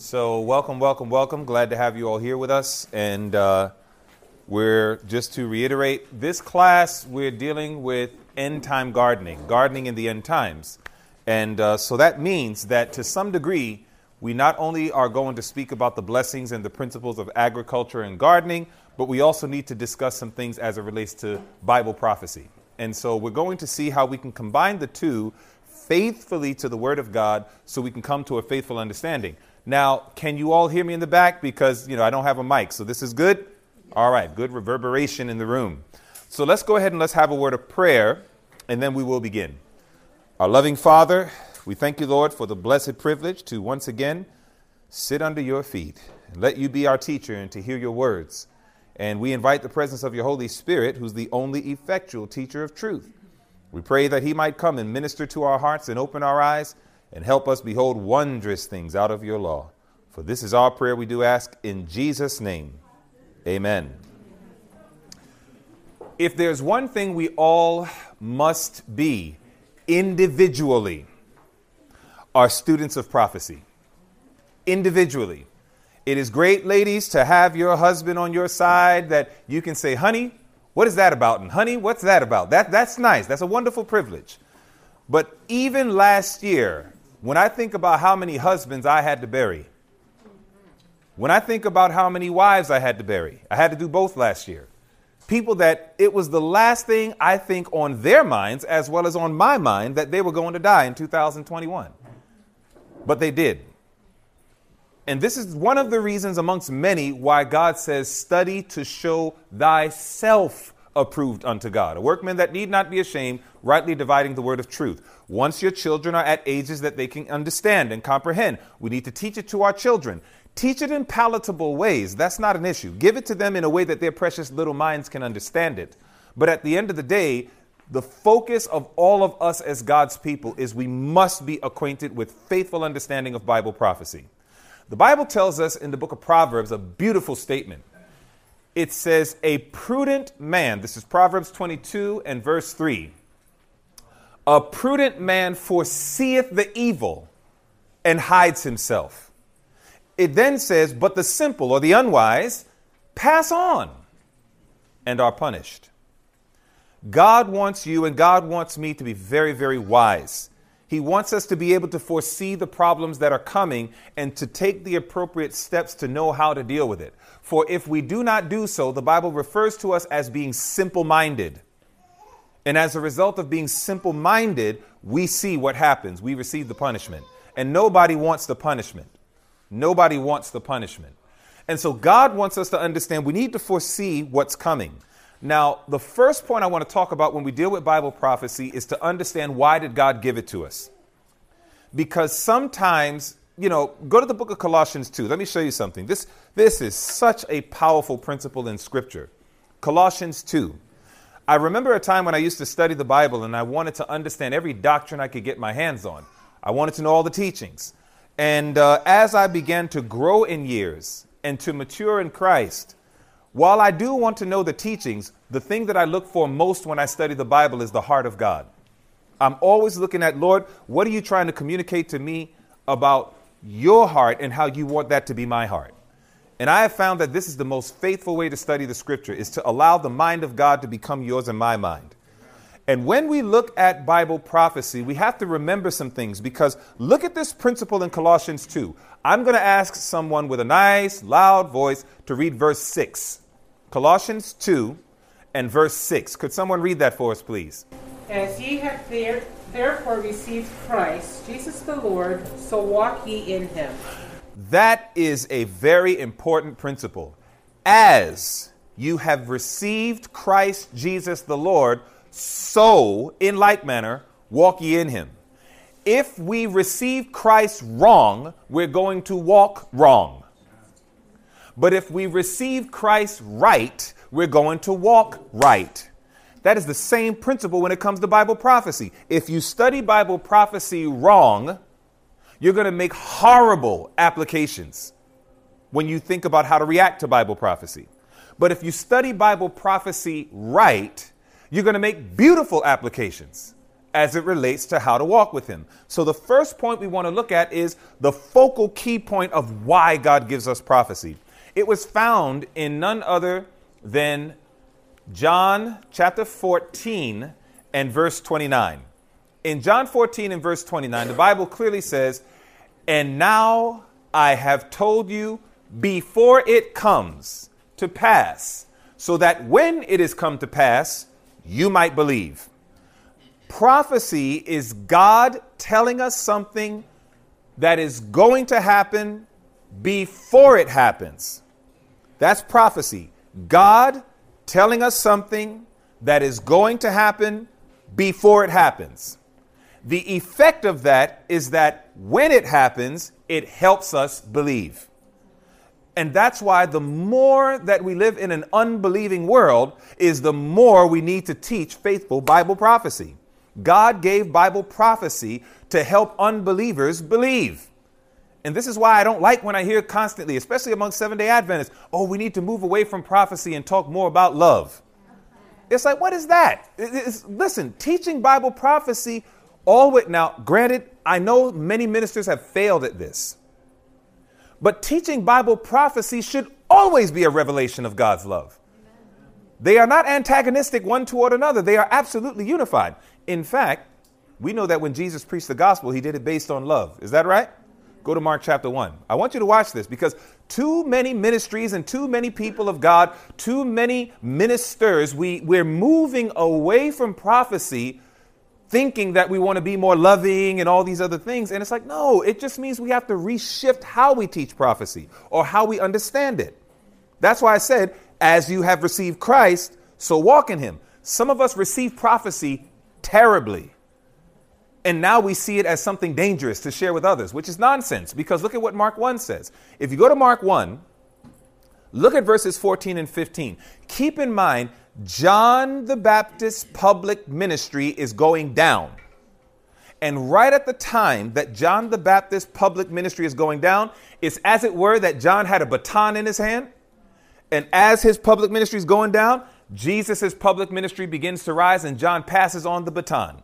So, welcome, welcome, welcome. Glad to have you all here with us. And uh, we're just to reiterate this class, we're dealing with end time gardening, gardening in the end times. And uh, so that means that to some degree, we not only are going to speak about the blessings and the principles of agriculture and gardening, but we also need to discuss some things as it relates to Bible prophecy. And so we're going to see how we can combine the two faithfully to the Word of God so we can come to a faithful understanding. Now, can you all hear me in the back? Because, you know, I don't have a mic. So this is good? All right, good reverberation in the room. So let's go ahead and let's have a word of prayer, and then we will begin. Our loving Father, we thank you, Lord, for the blessed privilege to once again sit under your feet and let you be our teacher and to hear your words. And we invite the presence of your Holy Spirit, who's the only effectual teacher of truth. We pray that he might come and minister to our hearts and open our eyes and help us behold wondrous things out of your law. For this is our prayer we do ask in Jesus' name. Amen. If there's one thing we all must be individually, are students of prophecy. Individually. It is great, ladies, to have your husband on your side that you can say, honey, what is that about? And honey, what's that about? That, that's nice. That's a wonderful privilege. But even last year, when I think about how many husbands I had to bury, when I think about how many wives I had to bury, I had to do both last year. People that it was the last thing I think on their minds as well as on my mind that they were going to die in 2021. But they did. And this is one of the reasons amongst many why God says, Study to show thyself approved unto God, a workman that need not be ashamed, rightly dividing the word of truth. Once your children are at ages that they can understand and comprehend, we need to teach it to our children. Teach it in palatable ways. That's not an issue. Give it to them in a way that their precious little minds can understand it. But at the end of the day, the focus of all of us as God's people is we must be acquainted with faithful understanding of Bible prophecy. The Bible tells us in the book of Proverbs a beautiful statement it says, A prudent man, this is Proverbs 22 and verse 3. A prudent man foreseeth the evil and hides himself. It then says, But the simple or the unwise pass on and are punished. God wants you and God wants me to be very, very wise. He wants us to be able to foresee the problems that are coming and to take the appropriate steps to know how to deal with it. For if we do not do so, the Bible refers to us as being simple minded. And as a result of being simple minded, we see what happens. We receive the punishment. And nobody wants the punishment. Nobody wants the punishment. And so God wants us to understand we need to foresee what's coming. Now, the first point I want to talk about when we deal with Bible prophecy is to understand why did God give it to us? Because sometimes you know, go to the book of Colossians 2. Let me show you something. This, this is such a powerful principle in Scripture. Colossians 2. I remember a time when I used to study the Bible and I wanted to understand every doctrine I could get my hands on. I wanted to know all the teachings. And uh, as I began to grow in years and to mature in Christ, while I do want to know the teachings, the thing that I look for most when I study the Bible is the heart of God. I'm always looking at, Lord, what are you trying to communicate to me about your heart and how you want that to be my heart. And I have found that this is the most faithful way to study the scripture is to allow the mind of God to become yours and my mind. And when we look at Bible prophecy, we have to remember some things because look at this principle in Colossians 2. I'm going to ask someone with a nice, loud voice to read verse 6. Colossians 2 and verse 6. Could someone read that for us, please? As ye have there, therefore received Christ, Jesus the Lord, so walk ye in him. That is a very important principle. As you have received Christ Jesus the Lord, so in like manner walk ye in him. If we receive Christ wrong, we're going to walk wrong. But if we receive Christ right, we're going to walk right. That is the same principle when it comes to Bible prophecy. If you study Bible prophecy wrong, you're going to make horrible applications when you think about how to react to Bible prophecy. But if you study Bible prophecy right, you're going to make beautiful applications as it relates to how to walk with Him. So, the first point we want to look at is the focal key point of why God gives us prophecy. It was found in none other than John chapter 14 and verse 29. In John 14 and verse 29, the Bible clearly says, And now I have told you before it comes to pass, so that when it is come to pass, you might believe. Prophecy is God telling us something that is going to happen before it happens. That's prophecy. God telling us something that is going to happen before it happens. The effect of that is that when it happens, it helps us believe. And that's why the more that we live in an unbelieving world is the more we need to teach faithful Bible prophecy. God gave Bible prophecy to help unbelievers believe. And this is why I don't like when I hear constantly, especially among Seven day Adventists, oh, we need to move away from prophecy and talk more about love. It's like, what is that? It's, listen, teaching Bible prophecy all with, now, granted, I know many ministers have failed at this, but teaching Bible prophecy should always be a revelation of God's love. They are not antagonistic one toward another, they are absolutely unified. In fact, we know that when Jesus preached the gospel, he did it based on love. Is that right? Go to Mark chapter 1. I want you to watch this because too many ministries and too many people of God, too many ministers, we, we're moving away from prophecy thinking that we want to be more loving and all these other things. And it's like, no, it just means we have to reshift how we teach prophecy or how we understand it. That's why I said, as you have received Christ, so walk in him. Some of us receive prophecy terribly. And now we see it as something dangerous to share with others, which is nonsense because look at what Mark 1 says. If you go to Mark 1, look at verses 14 and 15. Keep in mind, John the Baptist's public ministry is going down. And right at the time that John the Baptist's public ministry is going down, it's as it were that John had a baton in his hand. And as his public ministry is going down, Jesus' public ministry begins to rise and John passes on the baton.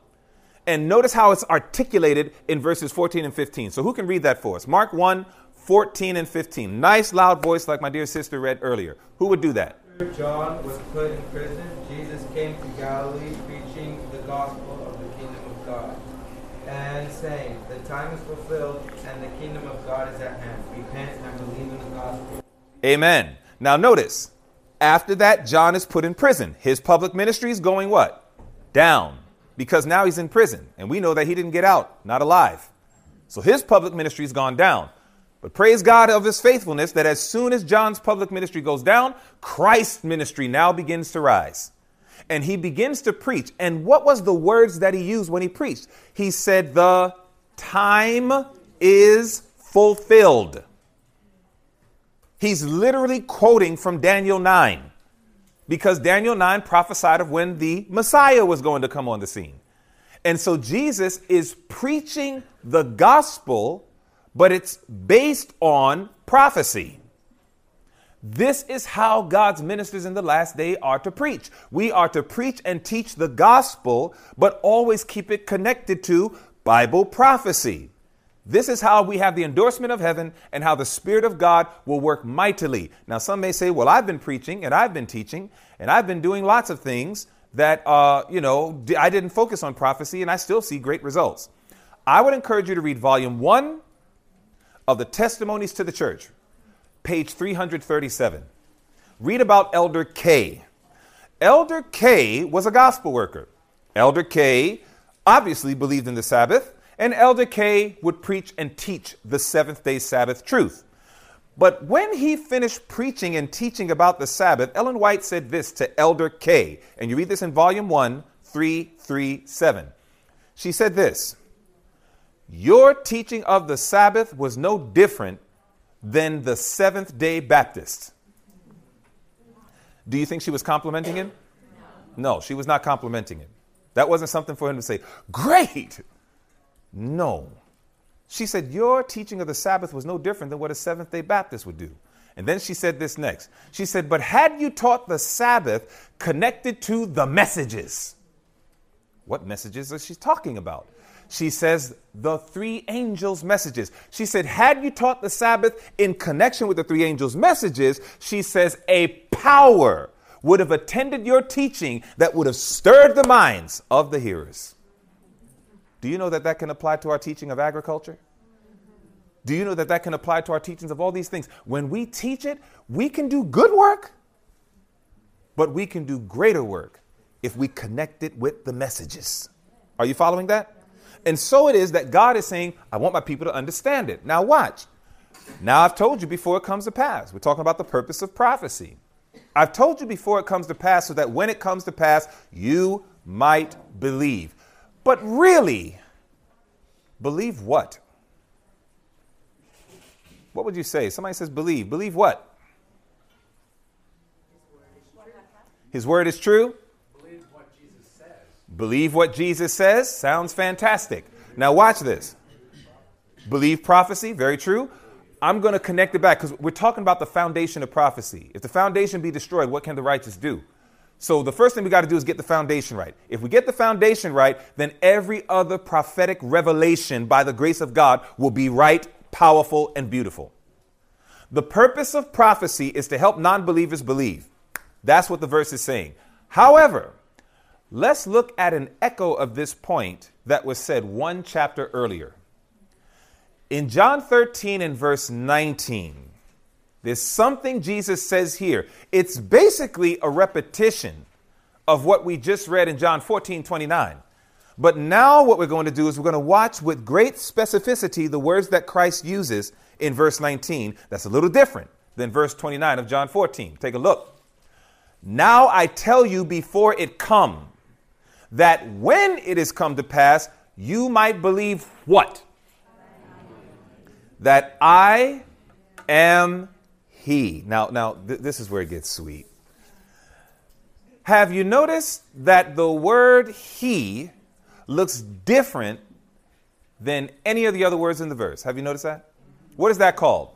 And notice how it's articulated in verses 14 and 15. So, who can read that for us? Mark 1 14 and 15. Nice, loud voice, like my dear sister read earlier. Who would do that? John was put in prison. Jesus came to Galilee preaching the gospel of the kingdom of God and saying, The time is fulfilled and the kingdom of God is at hand. Repent and believe in the gospel. Amen. Now, notice, after that, John is put in prison. His public ministry is going what? Down because now he's in prison. And we know that he didn't get out, not alive. So his public ministry's gone down. But praise God of his faithfulness that as soon as John's public ministry goes down, Christ's ministry now begins to rise. And he begins to preach. And what was the words that he used when he preached? He said, The time is fulfilled. He's literally quoting from Daniel 9 because Daniel 9 prophesied of when the Messiah was going to come on the scene. And so Jesus is preaching the gospel, but it's based on prophecy. This is how God's ministers in the last day are to preach. We are to preach and teach the gospel, but always keep it connected to Bible prophecy. This is how we have the endorsement of heaven and how the Spirit of God will work mightily. Now, some may say, well, I've been preaching and I've been teaching and I've been doing lots of things that, uh, you know, I didn't focus on prophecy and I still see great results. I would encourage you to read volume one of the Testimonies to the Church, page 337. Read about Elder K. Elder K was a gospel worker. Elder K obviously believed in the Sabbath and Elder K would preach and teach the seventh day Sabbath truth. But when he finished preaching and teaching about the Sabbath, Ellen White said this to Elder K, and you read this in volume 1, 337. She said this Your teaching of the Sabbath was no different than the Seventh day Baptist. Do you think she was complimenting him? No, she was not complimenting him. That wasn't something for him to say, Great! No. She said, Your teaching of the Sabbath was no different than what a Seventh day Baptist would do. And then she said this next. She said, But had you taught the Sabbath connected to the messages, What messages is she talking about? She says the three angels' messages. She said, had you taught the Sabbath in connection with the three angels' messages, she says, a power would have attended your teaching that would have stirred the minds of the hearers. Do you know that that can apply to our teaching of agriculture? Do you know that that can apply to our teachings of all these things? When we teach it, we can do good work, but we can do greater work if we connect it with the messages. Are you following that? And so it is that God is saying, I want my people to understand it. Now, watch. Now, I've told you before it comes to pass. We're talking about the purpose of prophecy. I've told you before it comes to pass so that when it comes to pass, you might believe. But really, believe what? What would you say? Somebody says believe. Believe what? His word is true. Believe what Jesus says. Believe what Jesus says. Sounds fantastic. Now, watch this. Believe prophecy. Very true. I'm going to connect it back because we're talking about the foundation of prophecy. If the foundation be destroyed, what can the righteous do? So the first thing we got to do is get the foundation right. If we get the foundation right, then every other prophetic revelation by the grace of God will be right powerful, and beautiful. The purpose of prophecy is to help non believers believe. That's what the verse is saying. However, let's look at an echo of this point that was said one chapter earlier. In John 13 and verse 19, there's something Jesus says here. It's basically a repetition of what we just read in John 14 29. But now, what we're going to do is we're going to watch with great specificity the words that Christ uses in verse 19. That's a little different than verse 29 of John 14. Take a look. Now I tell you before it come, that when it is come to pass, you might believe what? That I am He. Now, now th- this is where it gets sweet. Have you noticed that the word He looks different than any of the other words in the verse. Have you noticed that? What is that called?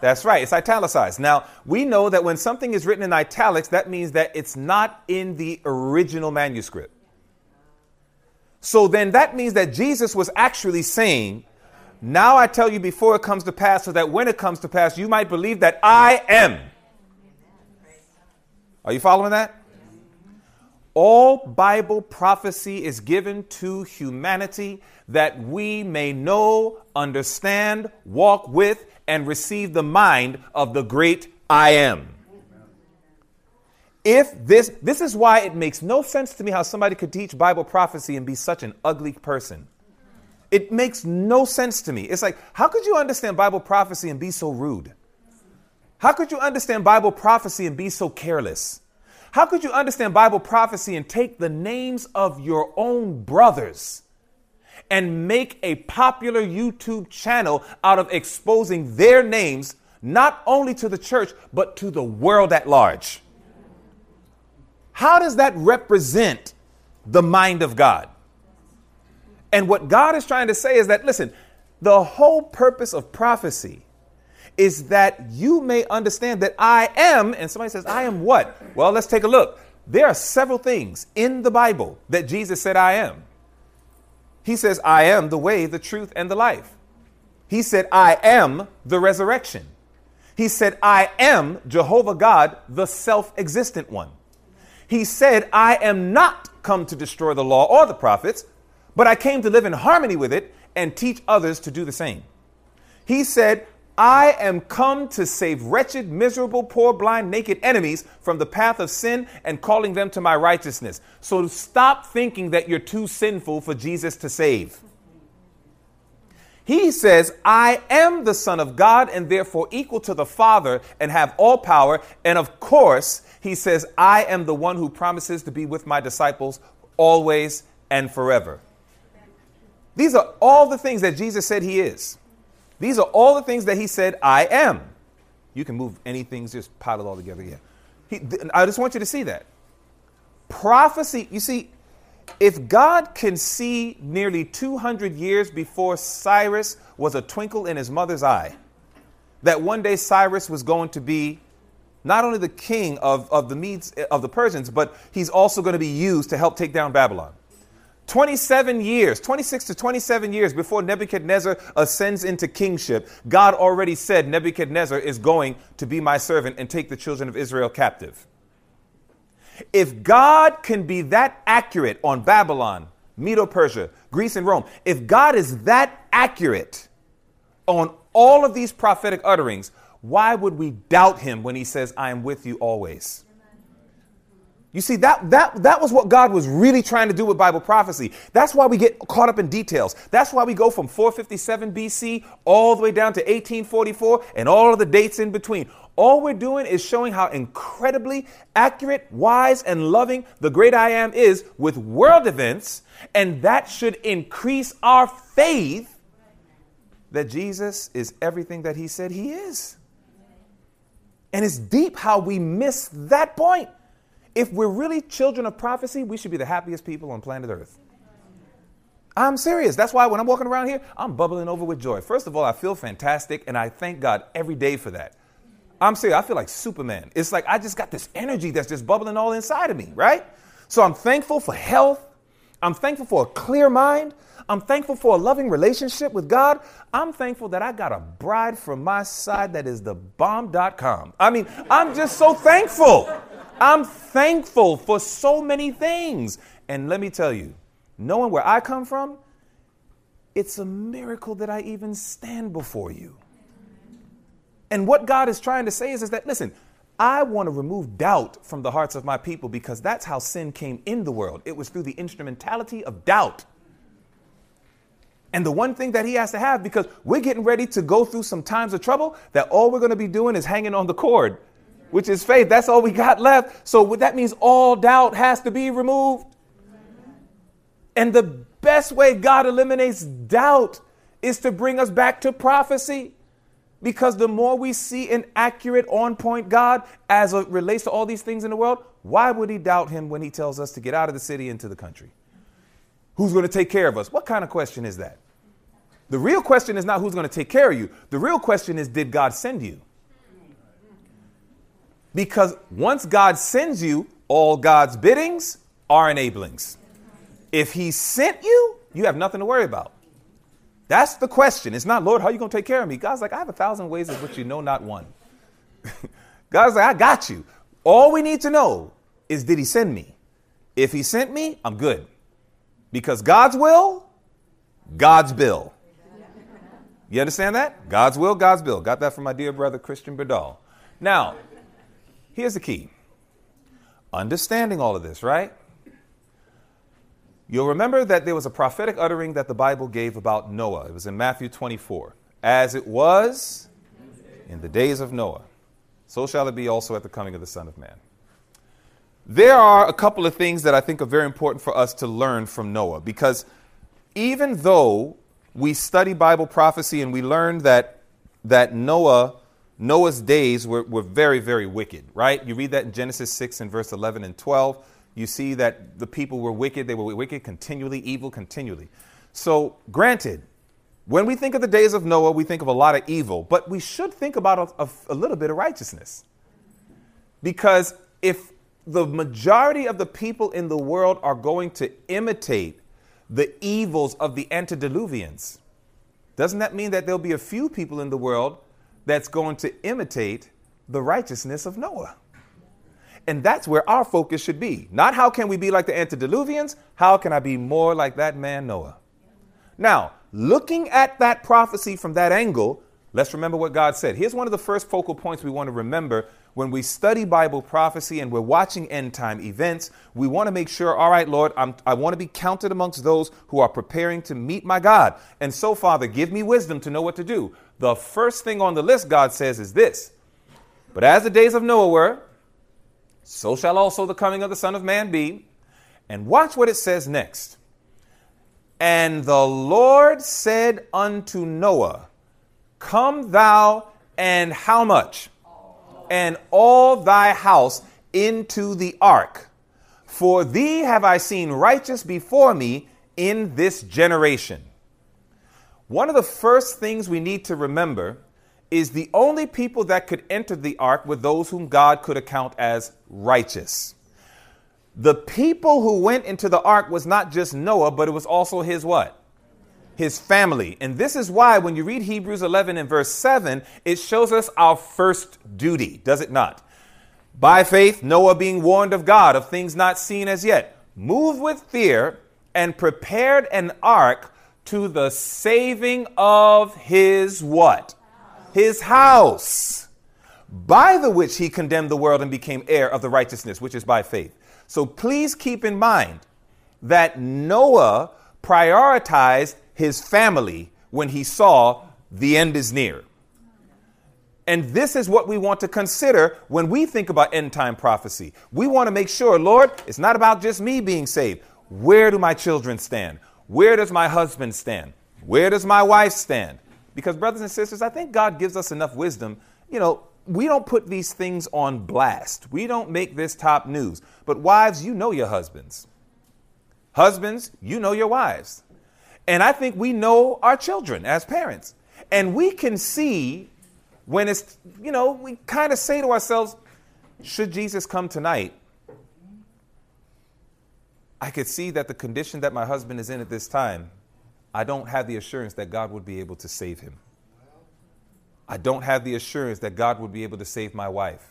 That's right, it's italicized. Now, we know that when something is written in italics, that means that it's not in the original manuscript. So then that means that Jesus was actually saying, Now I tell you before it comes to pass, so that when it comes to pass, you might believe that I am. Are you following that? All Bible prophecy is given to humanity that we may know, understand, walk with, and receive the mind of the great I am. If this, this is why it makes no sense to me how somebody could teach Bible prophecy and be such an ugly person. It makes no sense to me. It's like, how could you understand Bible prophecy and be so rude? How could you understand Bible prophecy and be so careless? How could you understand Bible prophecy and take the names of your own brothers and make a popular YouTube channel out of exposing their names not only to the church, but to the world at large? How does that represent the mind of God? And what God is trying to say is that, listen, the whole purpose of prophecy is that you may understand that I am, and somebody says, I am what? Well, let's take a look. There are several things in the Bible that Jesus said, I am. He says, I am the way, the truth, and the life. He said, I am the resurrection. He said, I am Jehovah God, the self existent one. He said, I am not come to destroy the law or the prophets, but I came to live in harmony with it and teach others to do the same. He said, I am come to save wretched, miserable, poor, blind, naked enemies from the path of sin and calling them to my righteousness. So stop thinking that you're too sinful for Jesus to save. He says, I am the Son of God and therefore equal to the Father and have all power. And of course, he says, I am the one who promises to be with my disciples always and forever. These are all the things that Jesus said he is. These are all the things that he said, I am. You can move anything, just pile it all together. Yeah. He, I just want you to see that. Prophecy, you see, if God can see nearly 200 years before Cyrus was a twinkle in his mother's eye, that one day Cyrus was going to be not only the king of, of the Medes eh, of the Persians, but he's also going to be used to help take down Babylon. 27 years, 26 to 27 years before Nebuchadnezzar ascends into kingship, God already said Nebuchadnezzar is going to be my servant and take the children of Israel captive. If God can be that accurate on Babylon, Medo Persia, Greece, and Rome, if God is that accurate on all of these prophetic utterings, why would we doubt him when he says, I am with you always? You see, that, that, that was what God was really trying to do with Bible prophecy. That's why we get caught up in details. That's why we go from 457 BC all the way down to 1844 and all of the dates in between. All we're doing is showing how incredibly accurate, wise, and loving the great I am is with world events, and that should increase our faith that Jesus is everything that he said he is. And it's deep how we miss that point. If we're really children of prophecy, we should be the happiest people on planet Earth. I'm serious. That's why when I'm walking around here, I'm bubbling over with joy. First of all, I feel fantastic, and I thank God every day for that. I'm serious. I feel like Superman. It's like I just got this energy that's just bubbling all inside of me, right? So I'm thankful for health. I'm thankful for a clear mind. I'm thankful for a loving relationship with God. I'm thankful that I got a bride from my side that is the bomb.com. I mean, I'm just so thankful. I'm thankful for so many things. And let me tell you, knowing where I come from, it's a miracle that I even stand before you. And what God is trying to say is, is that, listen, I want to remove doubt from the hearts of my people because that's how sin came in the world. It was through the instrumentality of doubt. And the one thing that he has to have, because we're getting ready to go through some times of trouble, that all we're going to be doing is hanging on the cord, which is faith. That's all we got left. So that means all doubt has to be removed. And the best way God eliminates doubt is to bring us back to prophecy. Because the more we see an accurate, on point God as it relates to all these things in the world, why would he doubt him when he tells us to get out of the city into the country? Who's going to take care of us? What kind of question is that? The real question is not who's going to take care of you. The real question is, did God send you? Because once God sends you, all God's biddings are enablings. If He sent you, you have nothing to worry about. That's the question. It's not, Lord, how are you going to take care of me? God's like, I have a thousand ways of which you know not one. God's like, I got you. All we need to know is, did He send me? If He sent me, I'm good. Because God's will, God's bill. You understand that? God's will, God's bill. Got that from my dear brother Christian Berdal. Now, here's the key understanding all of this, right? You'll remember that there was a prophetic uttering that the Bible gave about Noah. It was in Matthew 24. As it was in the days of Noah, so shall it be also at the coming of the Son of Man. There are a couple of things that I think are very important for us to learn from Noah because even though we study Bible prophecy and we learn that, that Noah, Noah's days were, were very, very wicked, right? You read that in Genesis 6 and verse 11 and 12. You see that the people were wicked. They were wicked continually, evil continually. So, granted, when we think of the days of Noah, we think of a lot of evil, but we should think about a, a, a little bit of righteousness. Because if the majority of the people in the world are going to imitate the evils of the antediluvians, doesn't that mean that there'll be a few people in the world that's going to imitate the righteousness of Noah? And that's where our focus should be. Not how can we be like the antediluvians, how can I be more like that man Noah? Now, looking at that prophecy from that angle, let's remember what God said. Here's one of the first focal points we want to remember when we study Bible prophecy and we're watching end time events, we want to make sure, all right, Lord, I'm, i want to be counted amongst those who are preparing to meet my God. And so, Father, give me wisdom to know what to do. The first thing on the list, God says, is this But as the days of Noah were, so shall also the coming of the Son of Man be. And watch what it says next. And the Lord said unto Noah, Come thou and how much? And all thy house into the ark. For thee have I seen righteous before me in this generation. One of the first things we need to remember is the only people that could enter the ark were those whom God could account as righteous. The people who went into the ark was not just Noah, but it was also his what? His family. And this is why when you read Hebrews 11 and verse 7, it shows us our first duty, does it not? By faith, Noah being warned of God of things not seen as yet, moved with fear and prepared an ark to the saving of his what? His house. By the which he condemned the world and became heir of the righteousness, which is by faith. So please keep in mind that Noah prioritized his family when he saw the end is near. And this is what we want to consider when we think about end time prophecy. We want to make sure, Lord, it's not about just me being saved. Where do my children stand? Where does my husband stand? Where does my wife stand? Because, brothers and sisters, I think God gives us enough wisdom. You know, we don't put these things on blast. We don't make this top news. But wives, you know your husbands. Husbands, you know your wives. And I think we know our children as parents. And we can see when it's, you know, we kind of say to ourselves, should Jesus come tonight? I could see that the condition that my husband is in at this time, I don't have the assurance that God would be able to save him. I don't have the assurance that God would be able to save my wife.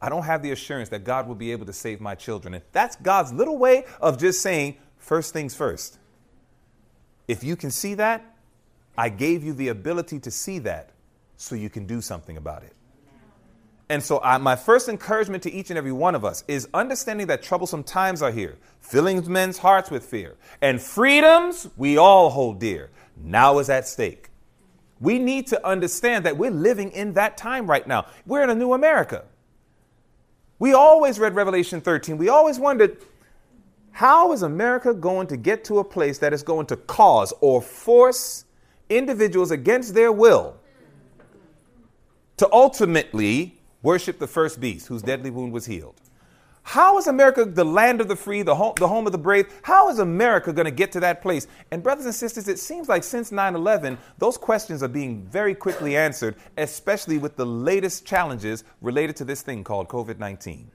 I don't have the assurance that God will be able to save my children. And that's God's little way of just saying, first things first. If you can see that, I gave you the ability to see that so you can do something about it. And so, I, my first encouragement to each and every one of us is understanding that troublesome times are here, filling men's hearts with fear, and freedoms we all hold dear now is at stake. We need to understand that we're living in that time right now. We're in a new America. We always read Revelation 13. We always wondered how is America going to get to a place that is going to cause or force individuals against their will to ultimately worship the first beast whose deadly wound was healed? How is America the land of the free, the home, the home of the brave? How is America going to get to that place? And, brothers and sisters, it seems like since 9 11, those questions are being very quickly answered, especially with the latest challenges related to this thing called COVID 19.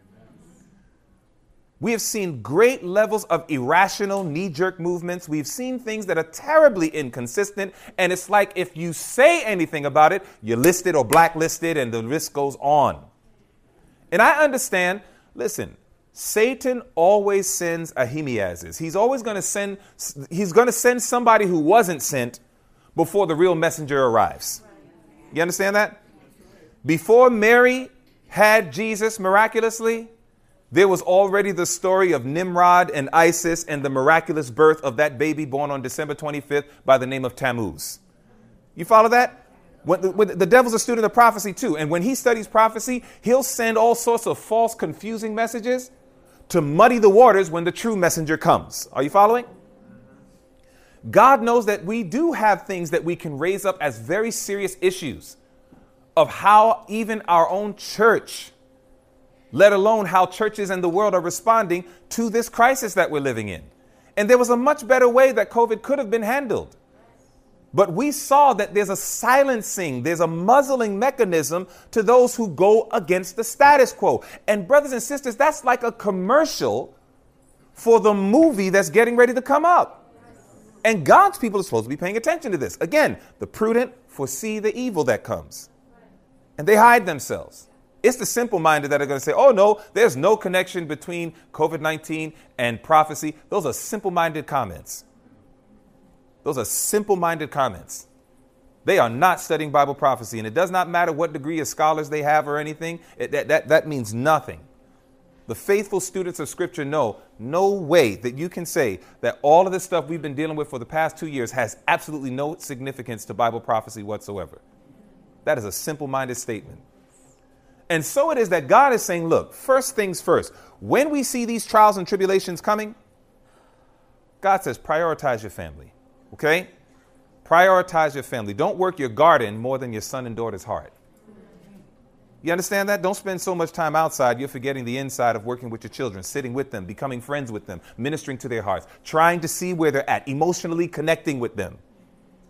We have seen great levels of irrational knee jerk movements. We've seen things that are terribly inconsistent. And it's like if you say anything about it, you're listed or blacklisted, and the list goes on. And I understand Listen, Satan always sends Ahimaazes. He's always going to send he's going to send somebody who wasn't sent before the real messenger arrives. You understand that? Before Mary had Jesus miraculously, there was already the story of Nimrod and Isis and the miraculous birth of that baby born on December 25th by the name of Tammuz. You follow that? When the, when the, devil's a student of prophecy too. And when he studies prophecy, he'll send all sorts of false, confusing messages to muddy the waters when the true messenger comes. Are you following? God knows that we do have things that we can raise up as very serious issues of how even our own church, let alone how churches and the world are responding to this crisis that we're living in. And there was a much better way that COVID could have been handled. But we saw that there's a silencing, there's a muzzling mechanism to those who go against the status quo. And, brothers and sisters, that's like a commercial for the movie that's getting ready to come up. And God's people are supposed to be paying attention to this. Again, the prudent foresee the evil that comes, and they hide themselves. It's the simple minded that are going to say, oh, no, there's no connection between COVID 19 and prophecy. Those are simple minded comments. Those are simple minded comments. They are not studying Bible prophecy, and it does not matter what degree of scholars they have or anything, it, that, that, that means nothing. The faithful students of Scripture know no way that you can say that all of this stuff we've been dealing with for the past two years has absolutely no significance to Bible prophecy whatsoever. That is a simple minded statement. And so it is that God is saying, look, first things first, when we see these trials and tribulations coming, God says, prioritize your family. Okay? Prioritize your family. Don't work your garden more than your son and daughter's heart. You understand that? Don't spend so much time outside, you're forgetting the inside of working with your children, sitting with them, becoming friends with them, ministering to their hearts, trying to see where they're at, emotionally connecting with them.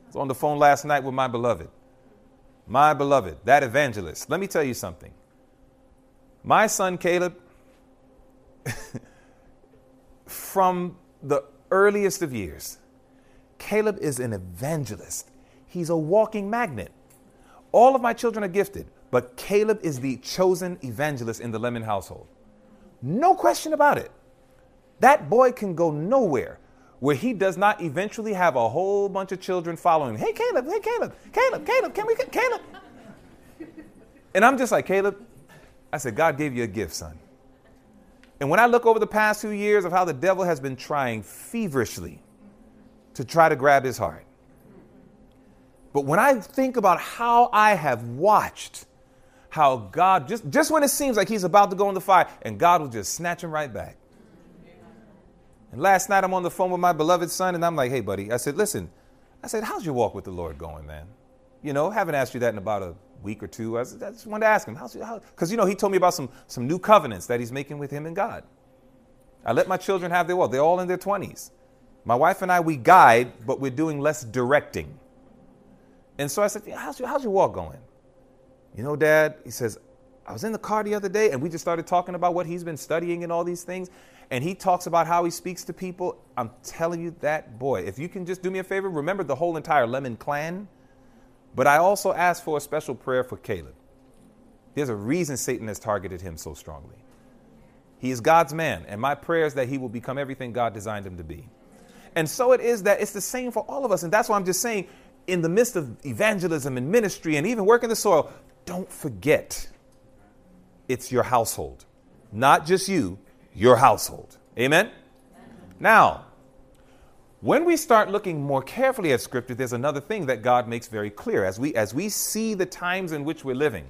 I was on the phone last night with my beloved. my beloved, that evangelist. Let me tell you something. My son Caleb, from the earliest of years, Caleb is an evangelist. He's a walking magnet. All of my children are gifted, but Caleb is the chosen evangelist in the Lemon household. No question about it. That boy can go nowhere where he does not eventually have a whole bunch of children following him. Hey, Caleb, hey, Caleb, Caleb, Caleb, can we get Caleb? And I'm just like, Caleb, I said, God gave you a gift, son. And when I look over the past two years of how the devil has been trying feverishly to try to grab his heart, but when I think about how I have watched how God, just, just when it seems like he's about to go in the fire, and God will just snatch him right back. And last night I'm on the phone with my beloved son, and I'm like, hey, buddy, I said, listen, I said, how's your walk with the Lord going, man? You know, haven't asked you that in about a week or two. I, said, I just wanted to ask him, how's because, you know, he told me about some, some new covenants that he's making with him and God. I let my children have their walk. They're all in their 20s. My wife and I, we guide, but we're doing less directing. And so I said, how's your, how's your walk going? You know, Dad, he says, I was in the car the other day and we just started talking about what he's been studying and all these things. And he talks about how he speaks to people. I'm telling you that, boy, if you can just do me a favor, remember the whole entire Lemon clan. But I also asked for a special prayer for Caleb. There's a reason Satan has targeted him so strongly. He is God's man, and my prayer is that he will become everything God designed him to be. And so it is that it's the same for all of us. And that's why I'm just saying, in the midst of evangelism and ministry and even working the soil, don't forget it's your household. Not just you, your household. Amen? Now, when we start looking more carefully at scripture, there's another thing that God makes very clear as we as we see the times in which we're living.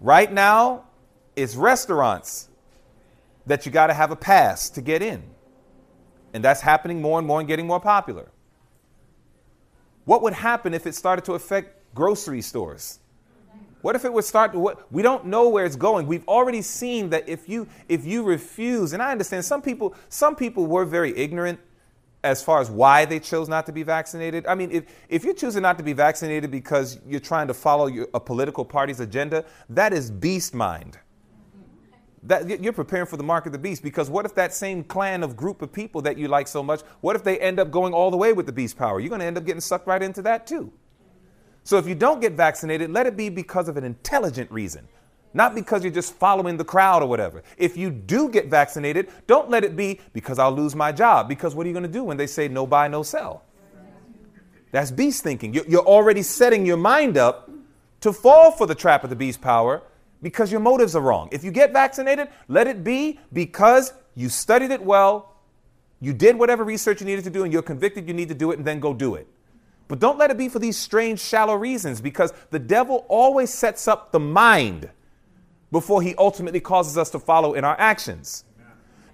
Right now, it's restaurants that you got to have a pass to get in. And that's happening more and more and getting more popular. What would happen if it started to affect grocery stores? What if it would start to what we don't know where it's going. We've already seen that if you if you refuse, and I understand some people some people were very ignorant as far as why they chose not to be vaccinated. I mean, if, if you're choosing not to be vaccinated because you're trying to follow your, a political party's agenda, that is beast mind. That you're preparing for the mark of the beast because what if that same clan of group of people that you like so much, what if they end up going all the way with the beast power? You're going to end up getting sucked right into that too. So if you don't get vaccinated, let it be because of an intelligent reason, not because you're just following the crowd or whatever. If you do get vaccinated, don't let it be because I'll lose my job. Because what are you going to do when they say no buy, no sell? That's beast thinking. You're already setting your mind up to fall for the trap of the beast power because your motives are wrong. If you get vaccinated, let it be because you studied it well, you did whatever research you needed to do, and you're convicted you need to do it, and then go do it. But don't let it be for these strange, shallow reasons because the devil always sets up the mind before he ultimately causes us to follow in our actions.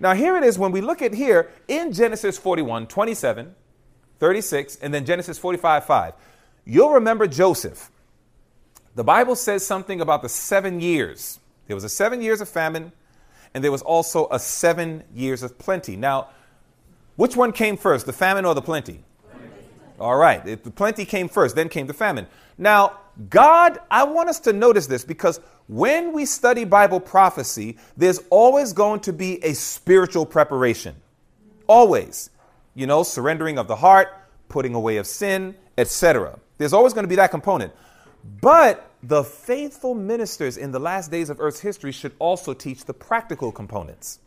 Now, here it is when we look at here in Genesis 41, 27, 36, and then Genesis 45, 5. You'll remember Joseph. The Bible says something about the seven years. There was a seven years of famine, and there was also a seven years of plenty. Now, which one came first, the famine or the plenty? All right. The plenty came first, then came the famine. Now, God, I want us to notice this because when we study Bible prophecy, there's always going to be a spiritual preparation. Always. You know, surrendering of the heart, putting away of sin, etc. There's always going to be that component. But the faithful ministers in the last days of Earth's history should also teach the practical components.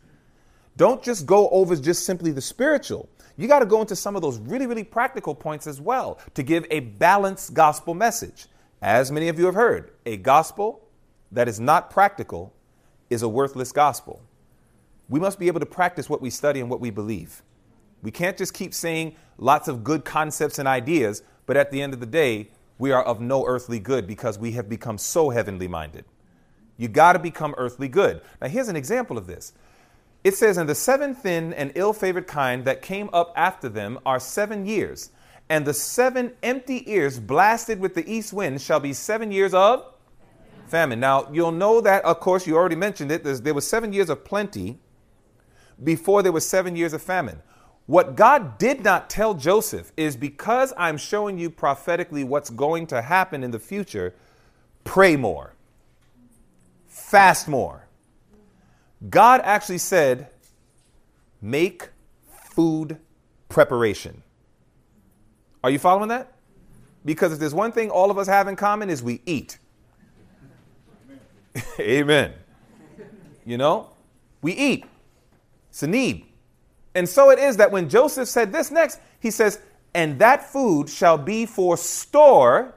Don't just go over just simply the spiritual you got to go into some of those really, really practical points as well to give a balanced gospel message. As many of you have heard, a gospel that is not practical is a worthless gospel. We must be able to practice what we study and what we believe. We can't just keep saying lots of good concepts and ideas, but at the end of the day, we are of no earthly good because we have become so heavenly minded. You got to become earthly good. Now, here's an example of this. It says, And the seven thin and ill favored kind that came up after them are seven years, and the seven empty ears blasted with the east wind shall be seven years of famine. Now, you'll know that, of course, you already mentioned it. There was seven years of plenty before there was seven years of famine. What God did not tell Joseph is because I'm showing you prophetically what's going to happen in the future, pray more, fast more. God actually said, make food preparation. Are you following that? Because if there's one thing all of us have in common is we eat. Amen. You know, we eat. It's a need. And so it is that when Joseph said this next, he says, And that food shall be for store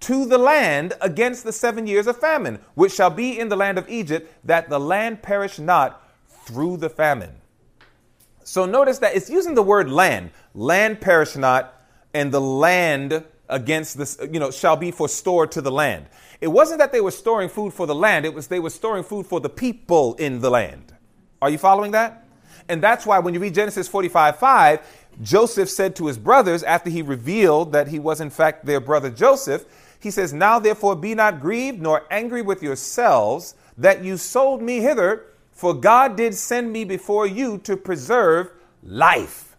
to the land against the seven years of famine, which shall be in the land of Egypt, that the land perish not through the famine. So notice that it's using the word land, land perish not, and the land against this, you know, shall be for store to the land. It wasn't that they were storing food for the land, it was they were storing food for the people in the land. Are you following that? And that's why when you read Genesis 45 5, Joseph said to his brothers, after he revealed that he was in fact their brother Joseph, he says, Now therefore be not grieved nor angry with yourselves that you sold me hither, for God did send me before you to preserve life.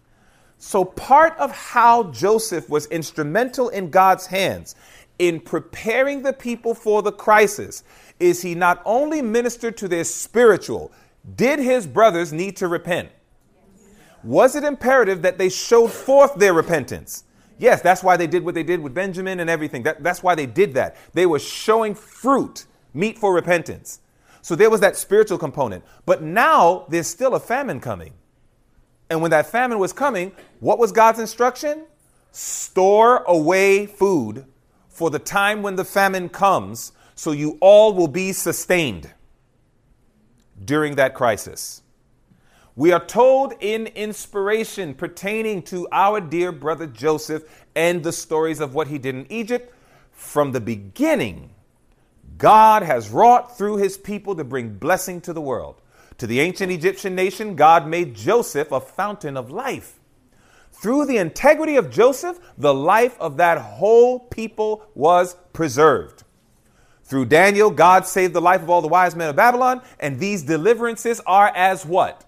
So, part of how Joseph was instrumental in God's hands in preparing the people for the crisis is he not only ministered to their spiritual, did his brothers need to repent? Was it imperative that they showed forth their repentance? Yes, that's why they did what they did with Benjamin and everything. That, that's why they did that. They were showing fruit, meat for repentance. So there was that spiritual component. But now there's still a famine coming. And when that famine was coming, what was God's instruction? Store away food for the time when the famine comes, so you all will be sustained during that crisis. We are told in inspiration pertaining to our dear brother Joseph and the stories of what he did in Egypt from the beginning. God has wrought through his people to bring blessing to the world. To the ancient Egyptian nation, God made Joseph a fountain of life. Through the integrity of Joseph, the life of that whole people was preserved. Through Daniel, God saved the life of all the wise men of Babylon, and these deliverances are as what?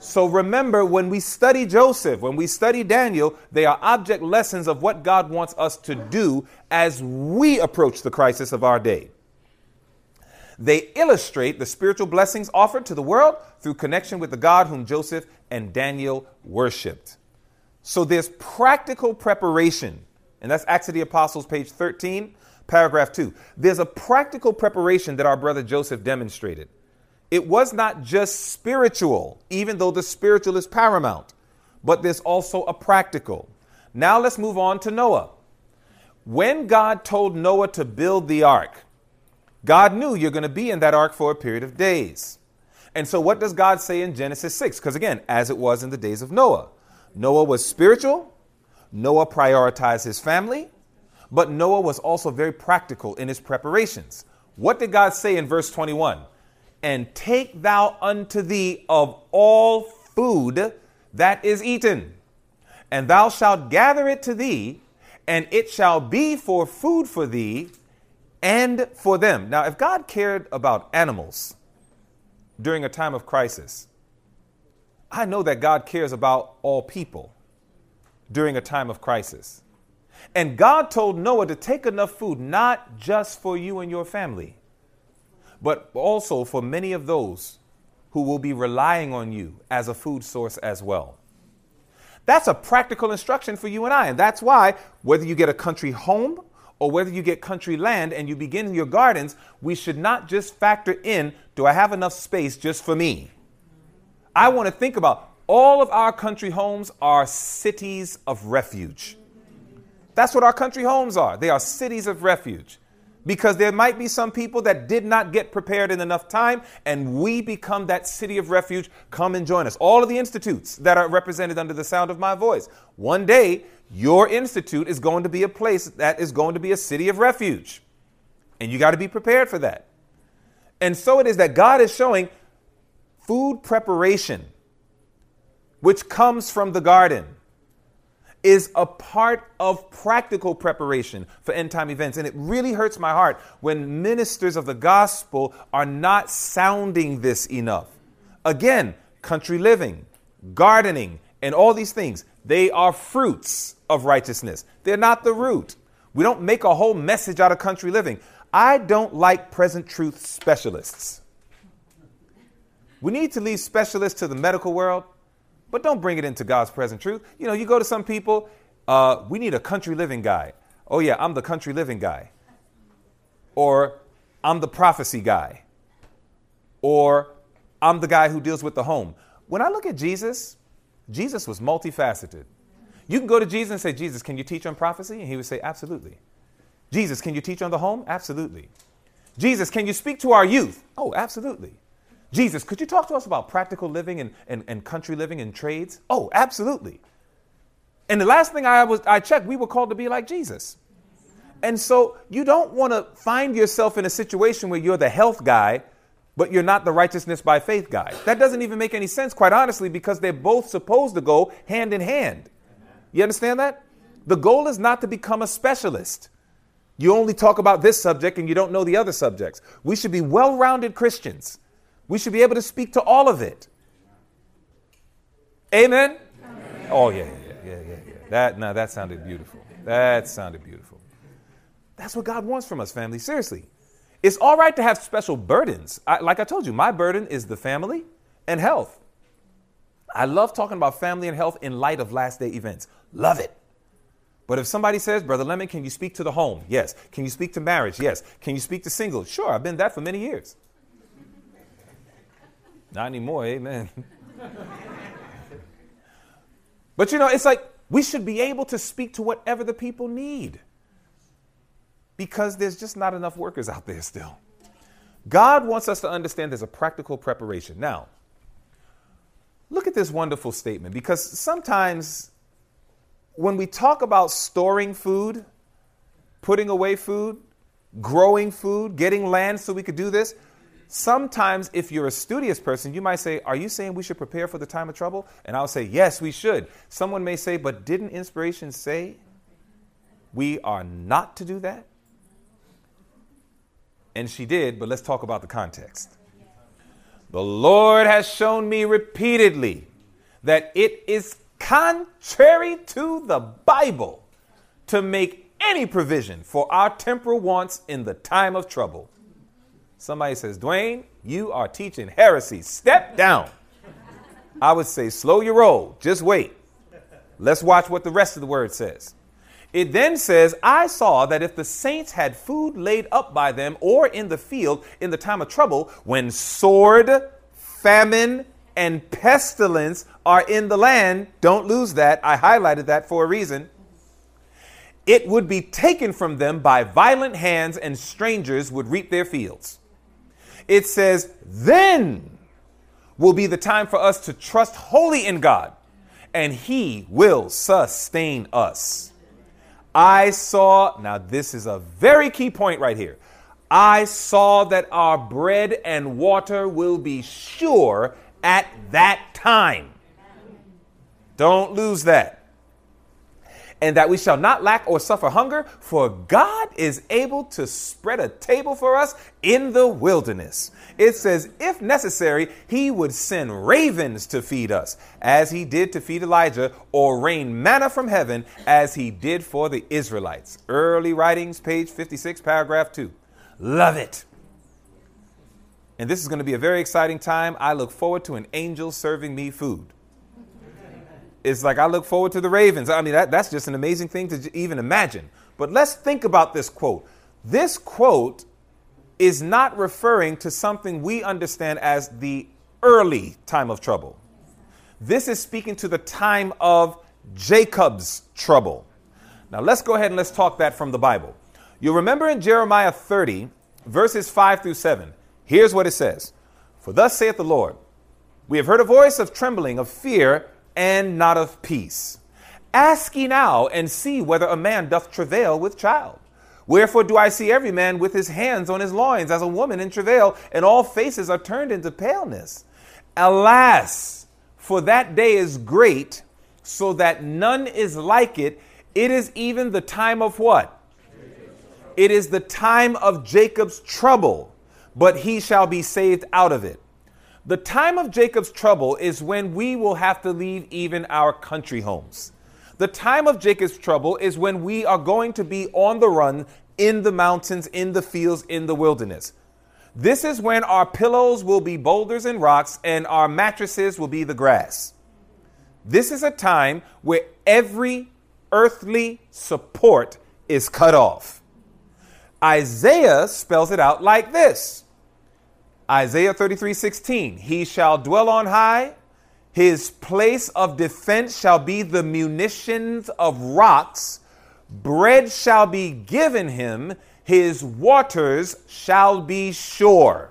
So remember, when we study Joseph, when we study Daniel, they are object lessons of what God wants us to do as we approach the crisis of our day. They illustrate the spiritual blessings offered to the world through connection with the God whom Joseph and Daniel worshiped. So there's practical preparation, and that's Acts of the Apostles, page 13 Paragraph two there's a practical preparation that our brother Joseph demonstrated. It was not just spiritual, even though the spiritual is paramount, but there's also a practical. Now let's move on to Noah. When God told Noah to build the ark, God knew you're going to be in that ark for a period of days. And so, what does God say in Genesis 6? Because again, as it was in the days of Noah, Noah was spiritual, Noah prioritized his family, but Noah was also very practical in his preparations. What did God say in verse 21? And take thou unto thee of all food that is eaten, and thou shalt gather it to thee, and it shall be for food for thee and for them. Now, if God cared about animals during a time of crisis, I know that God cares about all people during a time of crisis. And God told Noah to take enough food, not just for you and your family, but also for many of those who will be relying on you as a food source as well. That's a practical instruction for you and I. And that's why, whether you get a country home or whether you get country land and you begin your gardens, we should not just factor in do I have enough space just for me? I want to think about all of our country homes are cities of refuge. That's what our country homes are. They are cities of refuge. Because there might be some people that did not get prepared in enough time, and we become that city of refuge. Come and join us. All of the institutes that are represented under the sound of my voice. One day, your institute is going to be a place that is going to be a city of refuge. And you got to be prepared for that. And so it is that God is showing food preparation, which comes from the garden is a part of practical preparation for end time events. And it really hurts my heart when ministers of the gospel are not sounding this enough. Again, country living, gardening, and all these things. They are fruits of righteousness. They're not the root. We don't make a whole message out of country living. I don't like present truth specialists. We need to leave specialists to the medical world, but don't bring it into God's present truth. You know, you go to some people, uh, we need a country living guy. Oh, yeah, I'm the country living guy. Or I'm the prophecy guy. Or I'm the guy who deals with the home. When I look at Jesus, Jesus was multifaceted. You can go to Jesus and say, Jesus, can you teach on prophecy? And he would say, Absolutely. Jesus, can you teach on the home? Absolutely. Jesus, can you speak to our youth? Oh, absolutely. Jesus, could you talk to us about practical living and, and, and country living and trades? Oh, absolutely. And the last thing I was I checked, we were called to be like Jesus. And so you don't want to find yourself in a situation where you're the health guy, but you're not the righteousness by faith guy. That doesn't even make any sense, quite honestly, because they're both supposed to go hand in hand. You understand that? The goal is not to become a specialist. You only talk about this subject and you don't know the other subjects. We should be well rounded Christians. We should be able to speak to all of it. Amen? Amen. Oh, yeah, yeah, yeah, yeah, yeah. That, now, that sounded beautiful. That sounded beautiful. That's what God wants from us, family. Seriously. It's all right to have special burdens. I, like I told you, my burden is the family and health. I love talking about family and health in light of last day events. Love it. But if somebody says, Brother Lemon, can you speak to the home? Yes. Can you speak to marriage? Yes. Can you speak to singles? Sure, I've been that for many years. Not anymore, amen. but you know, it's like we should be able to speak to whatever the people need because there's just not enough workers out there still. God wants us to understand there's a practical preparation. Now, look at this wonderful statement because sometimes when we talk about storing food, putting away food, growing food, getting land so we could do this, sometimes if you're a studious person, you might say, Are you saying we should prepare for the time of trouble? And I'll say, Yes, we should. Someone may say, But didn't inspiration say we are not to do that? And she did, but let's talk about the context. The Lord has shown me repeatedly that it is contrary to the Bible to make any provision for our temporal wants in the time of trouble. Somebody says, Dwayne, you are teaching heresy. Step down. I would say, slow your roll. Just wait. Let's watch what the rest of the word says. It then says, I saw that if the saints had food laid up by them or in the field in the time of trouble, when sword, famine, and pestilence are in the land, don't lose that. I highlighted that for a reason. It would be taken from them by violent hands, and strangers would reap their fields. It says, then will be the time for us to trust wholly in God, and He will sustain us. I saw, now this is a very key point right here. I saw that our bread and water will be sure at that time. Don't lose that. And that we shall not lack or suffer hunger, for God is able to spread a table for us in the wilderness. It says, if necessary, he would send ravens to feed us, as he did to feed Elijah, or rain manna from heaven, as he did for the Israelites. Early writings, page 56, paragraph 2. Love it. And this is going to be a very exciting time. I look forward to an angel serving me food. It's like I look forward to the ravens. I mean, that, that's just an amazing thing to even imagine. But let's think about this quote. This quote is not referring to something we understand as the early time of trouble. This is speaking to the time of Jacob's trouble. Now, let's go ahead and let's talk that from the Bible. You'll remember in Jeremiah 30, verses 5 through 7. Here's what it says For thus saith the Lord, we have heard a voice of trembling, of fear, and not of peace. Ask ye now and see whether a man doth travail with child. Wherefore do I see every man with his hands on his loins as a woman in travail, and all faces are turned into paleness. Alas, for that day is great, so that none is like it. It is even the time of what? It is the time of Jacob's trouble but he shall be saved out of it. The time of Jacob's trouble is when we will have to leave even our country homes. The time of Jacob's trouble is when we are going to be on the run in the mountains, in the fields, in the wilderness. This is when our pillows will be boulders and rocks and our mattresses will be the grass. This is a time where every earthly support is cut off. Isaiah spells it out like this Isaiah 33 16. He shall dwell on high, his place of defense shall be the munitions of rocks, bread shall be given him, his waters shall be sure.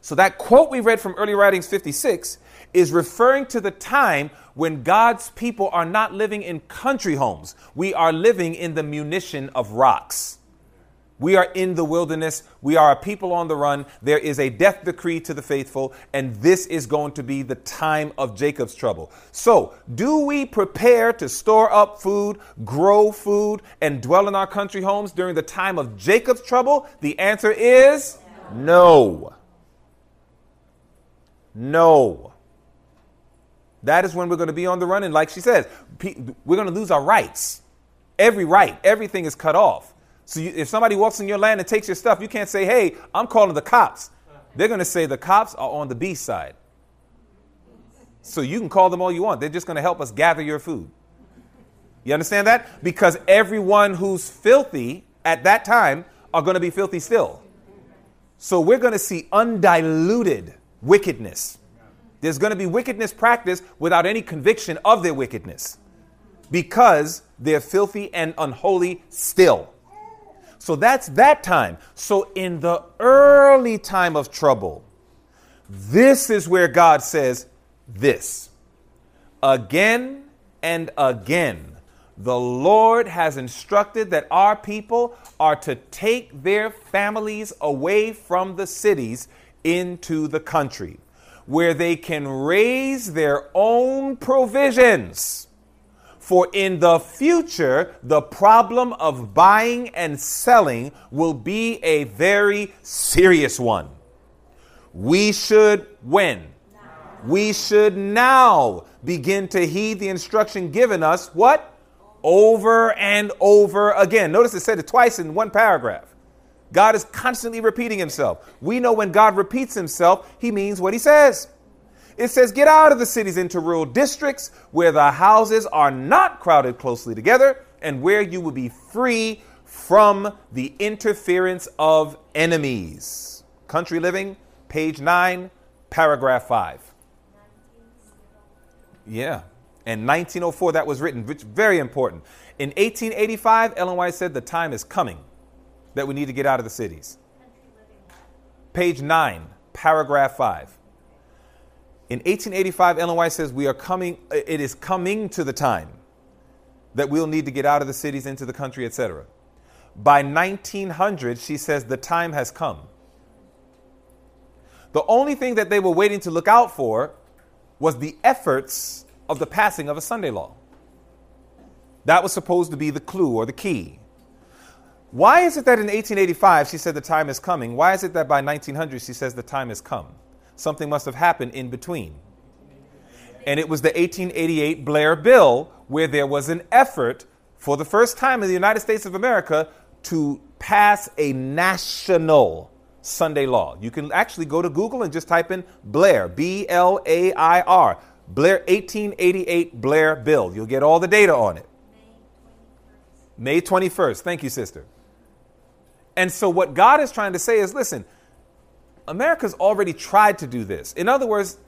So, that quote we read from Early Writings 56 is referring to the time when God's people are not living in country homes. We are living in the munition of rocks. We are in the wilderness. We are a people on the run. There is a death decree to the faithful, and this is going to be the time of Jacob's trouble. So, do we prepare to store up food, grow food, and dwell in our country homes during the time of Jacob's trouble? The answer is no. No. That is when we're going to be on the run. And like she says, we're going to lose our rights. Every right, everything is cut off. So you, if somebody walks in your land and takes your stuff, you can't say, hey, I'm calling the cops. They're going to say the cops are on the B side. So you can call them all you want. They're just going to help us gather your food. You understand that? Because everyone who's filthy at that time are going to be filthy still. So we're going to see undiluted wickedness. There's going to be wickedness practiced without any conviction of their wickedness because they're filthy and unholy still. So that's that time. So in the early time of trouble, this is where God says this. Again and again, the Lord has instructed that our people are to take their families away from the cities into the country where they can raise their own provisions. For in the future, the problem of buying and selling will be a very serious one. We should, when? We should now begin to heed the instruction given us, what? Over and over again. Notice it said it twice in one paragraph. God is constantly repeating himself. We know when God repeats himself, he means what he says. It says, Get out of the cities into rural districts where the houses are not crowded closely together and where you will be free from the interference of enemies. Country Living, page 9, paragraph 5. Yeah. And 1904, that was written, which very important. In 1885, Ellen White said the time is coming that we need to get out of the cities. Page 9, paragraph 5. In 1885, Ellen White says, We are coming, uh, it is coming to the time that we'll need to get out of the cities into the country, etc. By 1900, she says, the time has come. The only thing that they were waiting to look out for was the efforts of the passing of a Sunday law. That was supposed to be the clue or the key. Why is it that in 1885 she said the time is coming? Why is it that by 1900 she says the time has come? Something must have happened in between. And it was the 1888 Blair Bill where there was an effort for the first time in the United States of America to pass a national Sunday law. You can actually go to Google and just type in Blair, B L A I R, Blair 1888 Blair Bill. You'll get all the data on it. May 21st. Thank you, sister. And so, what God is trying to say is listen, America's already tried to do this. In other words,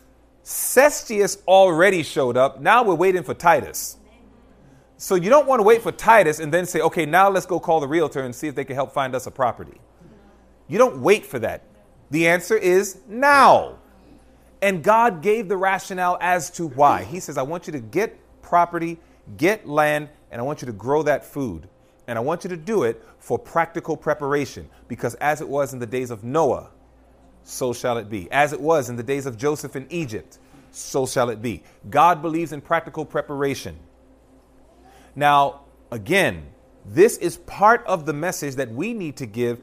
Cestius already showed up. Now we're waiting for Titus. So, you don't want to wait for Titus and then say, okay, now let's go call the realtor and see if they can help find us a property. You don't wait for that. The answer is now. And God gave the rationale as to why. He says, I want you to get property, get land, and I want you to grow that food. And I want you to do it for practical preparation because as it was in the days of Noah, so shall it be. As it was in the days of Joseph in Egypt, so shall it be. God believes in practical preparation. Now, again, this is part of the message that we need to give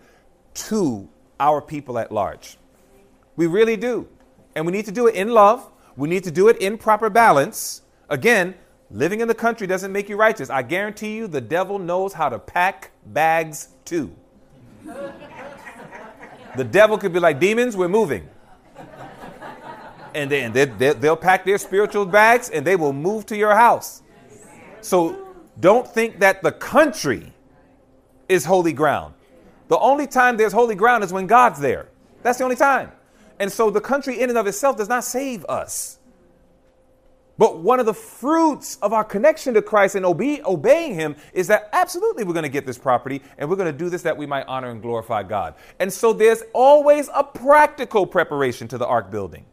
to our people at large. We really do. And we need to do it in love. We need to do it in proper balance. Again, living in the country doesn't make you righteous. I guarantee you the devil knows how to pack bags too. the devil could be like, demons, we're moving. And then they, they, they'll pack their spiritual bags and they will move to your house. So don't think that the country is holy ground. The only time there's holy ground is when God's there. That's the only time. And so the country in and of itself does not save us. But one of the fruits of our connection to Christ and obe- obeying Him is that absolutely we're going to get this property and we're going to do this that we might honor and glorify God. And so there's always a practical preparation to the ark building.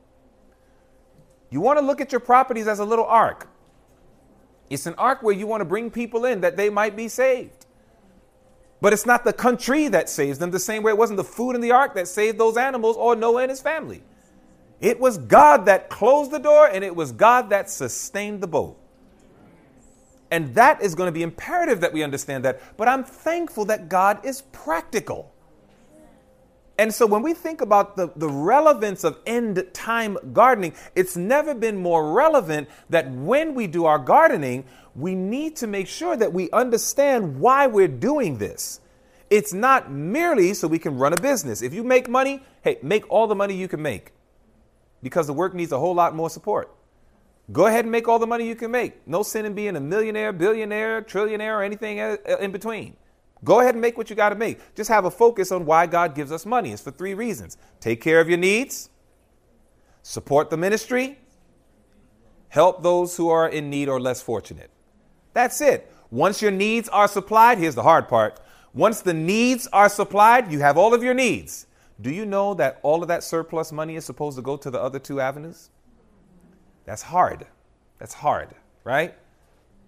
You want to look at your properties as a little ark. It's an ark where you want to bring people in that they might be saved. But it's not the country that saves them, the same way it wasn't the food in the ark that saved those animals or Noah and his family. It was God that closed the door and it was God that sustained the boat. And that is going to be imperative that we understand that. But I'm thankful that God is practical. And so when we think about the, the relevance of end time gardening, it's never been more relevant that when we do our gardening, we need to make sure that we understand why we're doing this. It's not merely so we can run a business. If you make money, hey, make all the money you can make because the work needs a whole lot more support. Go ahead and make all the money you can make. No sin in being a millionaire, billionaire, trillionaire, or anything in between. Go ahead and make what you got to make. Just have a focus on why God gives us money. It's for three reasons take care of your needs, support the ministry, help those who are in need or less fortunate. That's it. Once your needs are supplied, here's the hard part. Once the needs are supplied, you have all of your needs. Do you know that all of that surplus money is supposed to go to the other two avenues? That's hard. That's hard, right?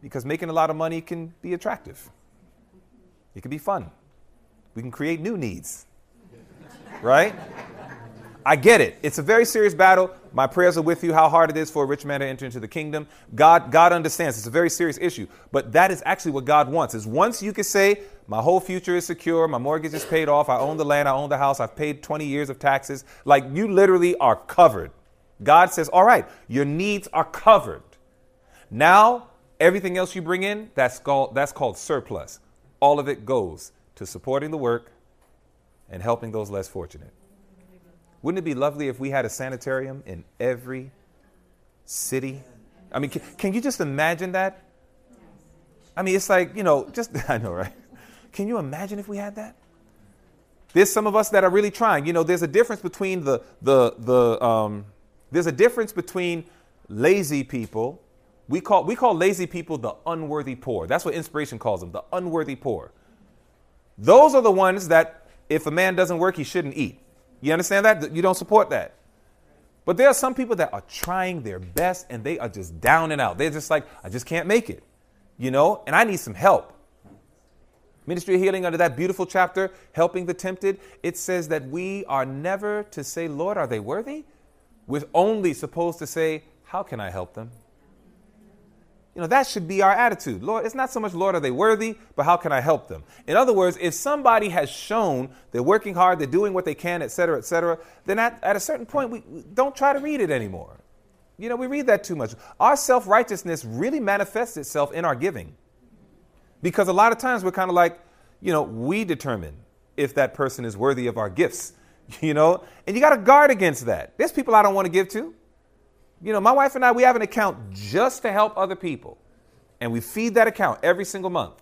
Because making a lot of money can be attractive. It can be fun. We can create new needs, right? I get it. It's a very serious battle. My prayers are with you. How hard it is for a rich man to enter into the kingdom. God, God understands. It's a very serious issue. But that is actually what God wants. Is once you can say, my whole future is secure, my mortgage is paid off, I own the land, I own the house, I've paid 20 years of taxes. Like you literally are covered. God says, all right, your needs are covered. Now, everything else you bring in, that's called, that's called surplus. All of it goes to supporting the work and helping those less fortunate. Wouldn't it be lovely if we had a sanitarium in every city? I mean, can, can, you just imagine that? I mean, it's like, you know, just, I know, right? Can you imagine if we had that? There's some of us that are really trying. You know, there's a difference between the, the, the, um, there's a difference between lazy people. We call, we call lazy people the unworthy poor. That's what inspiration calls them, the unworthy poor. Those are the ones that if a man doesn't work, he shouldn't eat. You understand that? You don't support that. But there are some people that are trying their best and they are just down and out. They're just like, I just can't make it, you know, and I need some help. Ministry of Healing, under that beautiful chapter, Helping the Tempted, it says that we are never to say, Lord, are they worthy? We're only supposed to say, How can I help them? You know, that should be our attitude. Lord, it's not so much, Lord, are they worthy, but how can I help them? In other words, if somebody has shown they're working hard, they're doing what they can, et cetera, et cetera, then at, at a certain point, we don't try to read it anymore. You know, we read that too much. Our self righteousness really manifests itself in our giving. Because a lot of times we're kind of like, you know, we determine if that person is worthy of our gifts, you know, and you got to guard against that. There's people I don't want to give to. You know, my wife and I, we have an account just to help other people. And we feed that account every single month.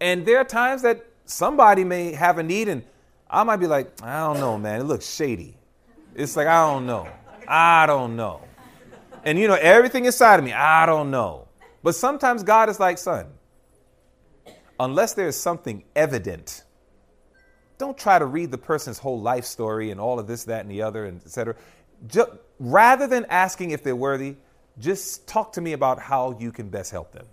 And there are times that somebody may have a need, and I might be like, I don't know, man. It looks shady. It's like, I don't know. I don't know. And, you know, everything inside of me, I don't know. But sometimes God is like, son, unless there is something evident, don't try to read the person's whole life story and all of this, that, and the other, and et cetera. Just, rather than asking if they're worthy, just talk to me about how you can best help them.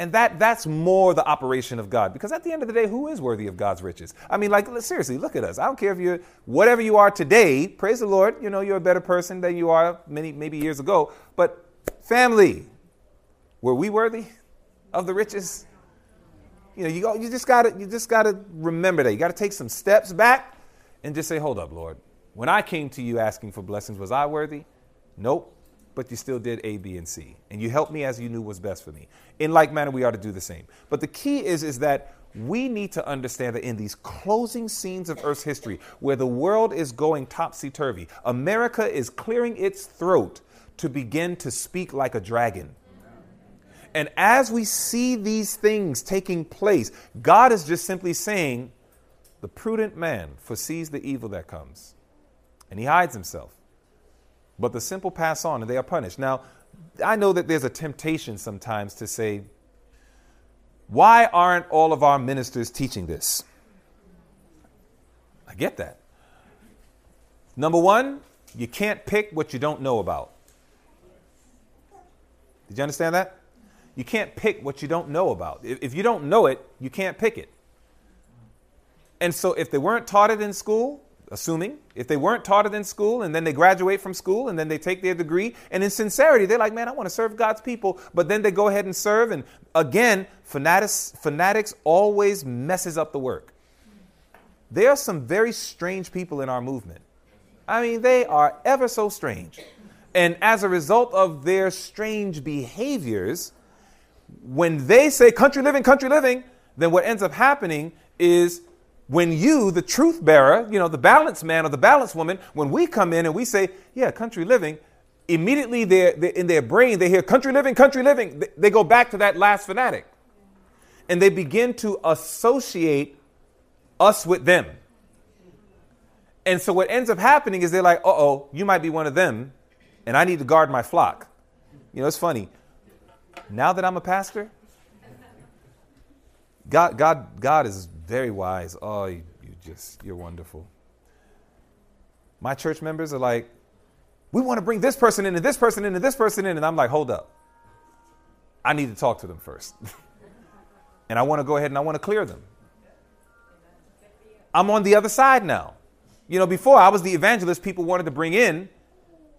And that, that's more the operation of God. Because at the end of the day, who is worthy of God's riches? I mean, like, seriously, look at us. I don't care if you're whatever you are today, praise the Lord, you know, you're a better person than you are many, maybe years ago. But family, were we worthy of the riches? You know, you, go, you just gotta you just gotta remember that. You gotta take some steps back and just say, hold up, Lord When I came to you asking for blessings, was I worthy? Nope. But you still did A, B, and C. And you helped me as you knew was best for me. In like manner, we ought to do the same. But the key is, is that we need to understand that in these closing scenes of Earth's history, where the world is going topsy turvy, America is clearing its throat to begin to speak like a dragon. And as we see these things taking place, God is just simply saying, the prudent man foresees the evil that comes, and he hides himself. But the simple pass on and they are punished. Now, I know that there's a temptation sometimes to say, why aren't all of our ministers teaching this? I get that. Number one, you can't pick what you don't know about. Did you understand that? You can't pick what you don't know about. If you don't know it, you can't pick it. And so if they weren't taught it in school, assuming, if they weren't taught it in school and then they graduate from school and then they take their degree, and in sincerity, they're like, man, I want to serve God's people, but then they go ahead and serve. And again, fanatics, fanatics always messes up the work. There are some very strange people in our movement. I mean, they are ever so strange. And as a result of their strange behaviors, when they say country living, country living, then what ends up happening is when you, the truth bearer, you know, the balance man or the balance woman, when we come in and we say, yeah, country living, immediately they're, they're in their brain, they hear country living, country living. They, they go back to that last fanatic. And they begin to associate us with them. And so what ends up happening is they're like, uh oh, you might be one of them, and I need to guard my flock. You know, it's funny. Now that I'm a pastor, God, God, God is very wise. Oh, you, you just, you're wonderful. My church members are like, we want to bring this person in and this person in and this person in. And I'm like, hold up. I need to talk to them first. and I want to go ahead and I want to clear them. I'm on the other side now. You know, before I was the evangelist people wanted to bring in.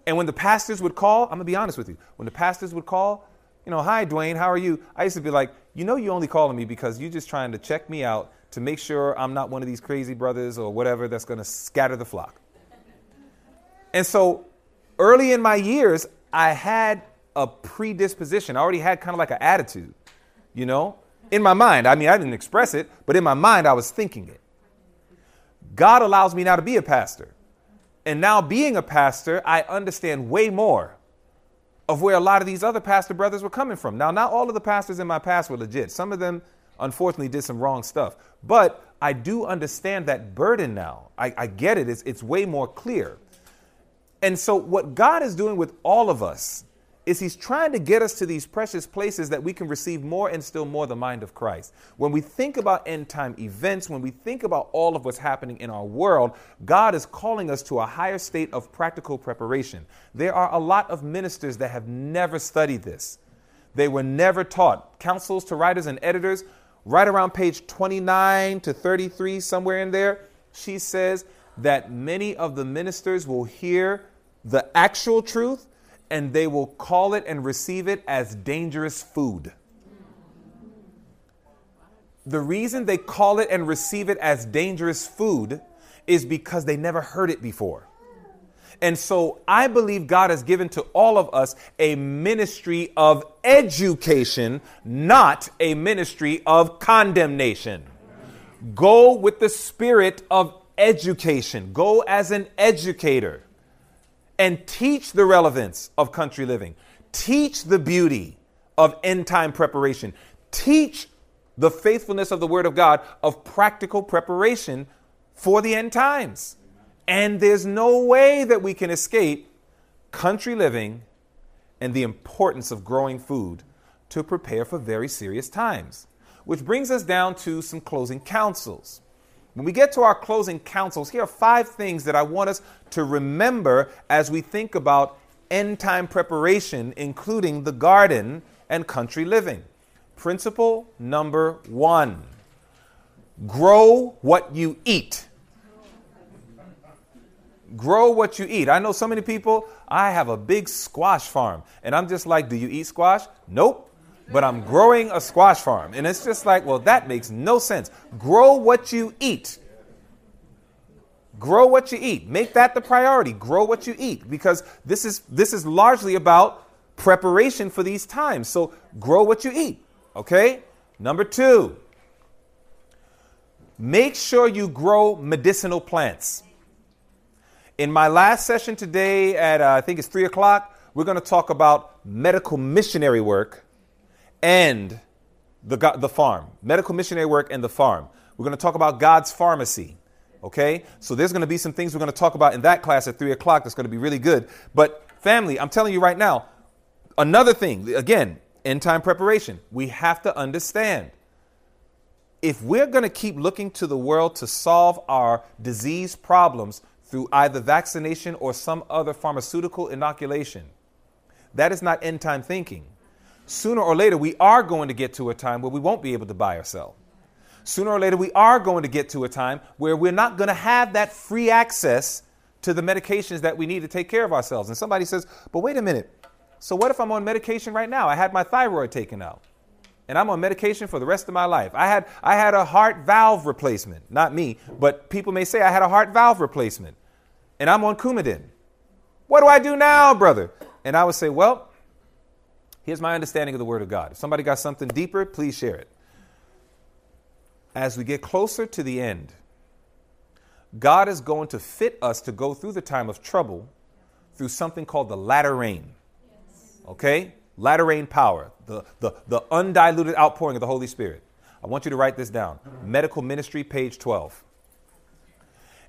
And when the pastors would call, I'm going to be honest with you. When the pastors would call, you know, hi, Dwayne, how are you? I used to be like, you know, you're only calling me because you're just trying to check me out to make sure I'm not one of these crazy brothers or whatever that's going to scatter the flock. And so early in my years, I had a predisposition. I already had kind of like an attitude, you know, in my mind. I mean, I didn't express it, but in my mind, I was thinking it. God allows me now to be a pastor. And now, being a pastor, I understand way more of where a lot of these other pastor brothers were coming from. Now, not all of the pastors in my past were legit. Some of them, unfortunately, did some wrong stuff. But I do understand that burden now. I, I get it. It's, it's way more clear. And so, what God is doing with all of us is He's trying to get us to these precious places that we can receive more and still more the mind of Christ. When we think about end time events, when we think about all of what's happening in our world, God is calling us to a higher state of practical preparation. There are a lot of ministers that have never studied this, they were never taught. Counsels to writers and editors right around page 29 to 33, somewhere in there, she says that many of the ministers will hear the actual truth and they will call it and receive it as dangerous food. The reason they call it and receive it as dangerous food is because they never heard it before. And so I believe God has given to all of us a ministry of education, not a ministry of condemnation. Go with the spirit of education, go as an educator and teach the relevance of country living, teach the beauty of end time preparation, teach the faithfulness of the Word of God of practical preparation for the end times. And there's no way that we can escape country living and the importance of growing food to prepare for very serious times. Which brings us down to some closing counsels. When we get to our closing counsels, here are five things that I want us to remember as we think about end time preparation, including the garden and country living. Principle number one grow what you eat grow what you eat. I know so many people, I have a big squash farm. And I'm just like, do you eat squash? Nope. But I'm growing a squash farm. And it's just like, well, that makes no sense. Grow what you eat. Grow what you eat. Make that the priority. Grow what you eat because this is this is largely about preparation for these times. So grow what you eat. Okay? Number 2. Make sure you grow medicinal plants. In my last session today at uh, I think it's 3 o'clock, we're going to talk about medical missionary work and the, the farm. Medical missionary work and the farm. We're going to talk about God's pharmacy. Okay? So there's going to be some things we're going to talk about in that class at 3 o'clock that's going to be really good. But, family, I'm telling you right now, another thing, again, end time preparation, we have to understand if we're going to keep looking to the world to solve our disease problems through either vaccination or some other pharmaceutical inoculation, that is not end time thinking. Sooner or later, we are going to get to a time where we won't be able to buy or sell. Sooner or later, we are going to get to a time where we're not going to have that free access to the medications that we need to take care of ourselves. And somebody says, but wait a minute. So, what if I'm on medication right now? I had my thyroid taken out and I'm on medication for the rest of my life. I had, I had a heart valve replacement. Not me, but people may say I had a heart valve replacement and I'm on Coumadin. What do I do now, brother? And I would say, well, here's my understanding of the Word of God. If somebody got something deeper, please share it. As we get closer to the end, God is going to fit us to go through the time of trouble through something called the latter rain. Okay? Latter rain power, the, the, the undiluted outpouring of the Holy Spirit. I want you to write this down. Medical Ministry, page 12.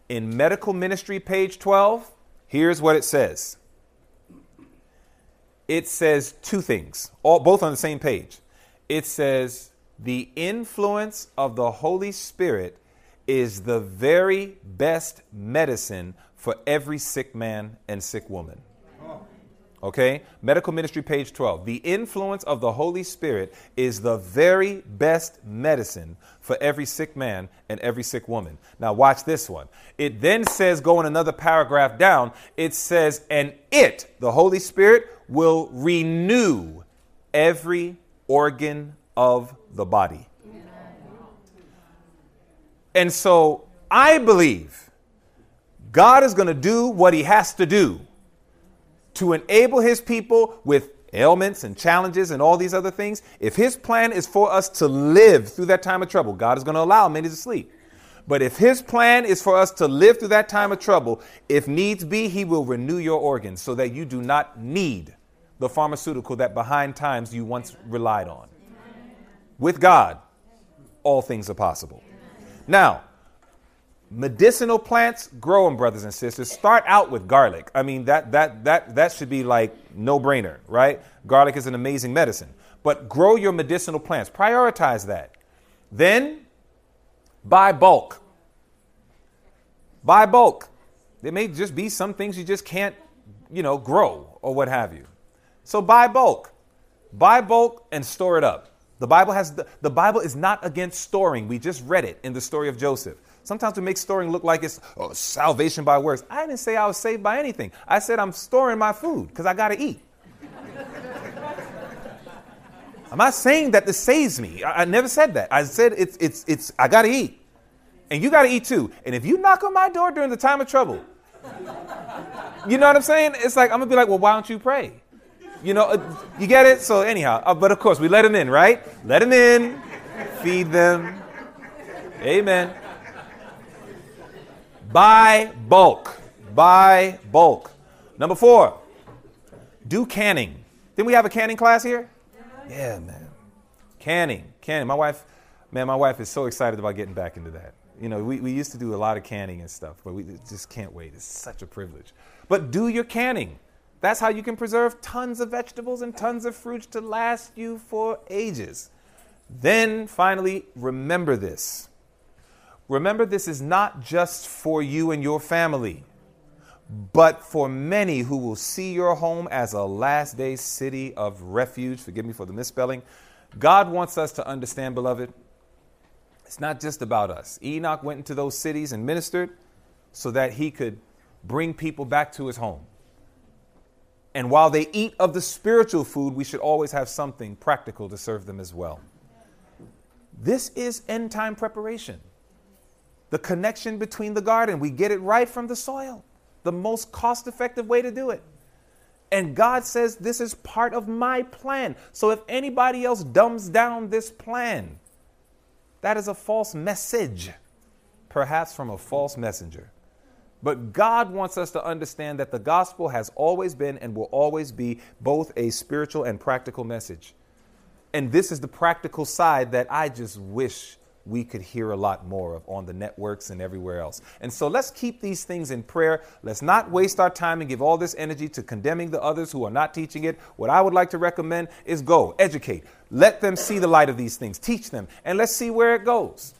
In Medical Ministry, page 12, here's what it says it says two things, all, both on the same page. It says, the influence of the Holy Spirit is the very best medicine for every sick man and sick woman. Okay? Medical Ministry, page 12. The influence of the Holy Spirit is the very best medicine for every sick man and every sick woman. Now, watch this one. It then says, going another paragraph down, it says, and it, the Holy Spirit, will renew every organ of the body. And so I believe God is going to do what he has to do to enable his people with ailments and challenges and all these other things. If his plan is for us to live through that time of trouble, God is going to allow many to sleep. But if his plan is for us to live through that time of trouble, if needs be, he will renew your organs so that you do not need the pharmaceutical that behind times you once relied on. With God, all things are possible. Now, medicinal plants grow them brothers and sisters. Start out with garlic. I mean that that that that should be like no brainer right? Garlic is an amazing medicine. But grow your medicinal plants. Prioritize that. Then buy bulk. Buy bulk. There may just be some things you just can't you know grow or what have you so buy bulk buy bulk and store it up the bible has the, the bible is not against storing we just read it in the story of joseph Sometimes we make storing look like it's oh, salvation by works. I didn't say I was saved by anything. I said I'm storing my food because I got to eat. I'm not saying that this saves me. I, I, never said that. I said it's, it's, it's, I got to eat. And you got to eat too. And if you knock on my door during the time of trouble, you know what I'm saying? It's like, I'm to be like, well, why don't you pray? You know, uh, you get it? So, anyhow, uh, but of course, we let them in, right? Let them in, feed them. Amen. Buy bulk. Buy bulk. Number four, do canning. Didn't we have a canning class here? Yeah, man. Canning. Canning. My wife, man, my wife is so excited about getting back into that. You know, we, we used to do a lot of canning and stuff, but we just can't wait. It's such a privilege. But do your canning. That's how you can preserve tons of vegetables and tons of fruits to last you for ages. Then finally, remember this Remember, this is not just for you and your family, but for many who will see your home as a last day city of refuge. Forgive me for the misspelling. God wants us to understand, beloved, it's not just about us. Enoch went into those cities and ministered so that he could bring people back to his home. And while they eat of the spiritual food, we should always have something practical to serve them as well. This is end time preparation. the connection between the garden. We get it right from the soil, the most cost effective way to do it. And God says, This is part of my plan. So if anybody else dumbs down this plan, that is a false message, perhaps from a false messenger. But God wants us to understand that the gospel has always been and will always be both a spiritual and practical message. And this is the practical side that I just wish we could hear a lot more of on the networks and everywhere else. And so let's keep these things in prayer. Let's not waste our time and give all this energy to condemning the others who are not teaching it. What I would like to recommend is go, educate, let them see the light of these things, teach them, and let's see where it goes.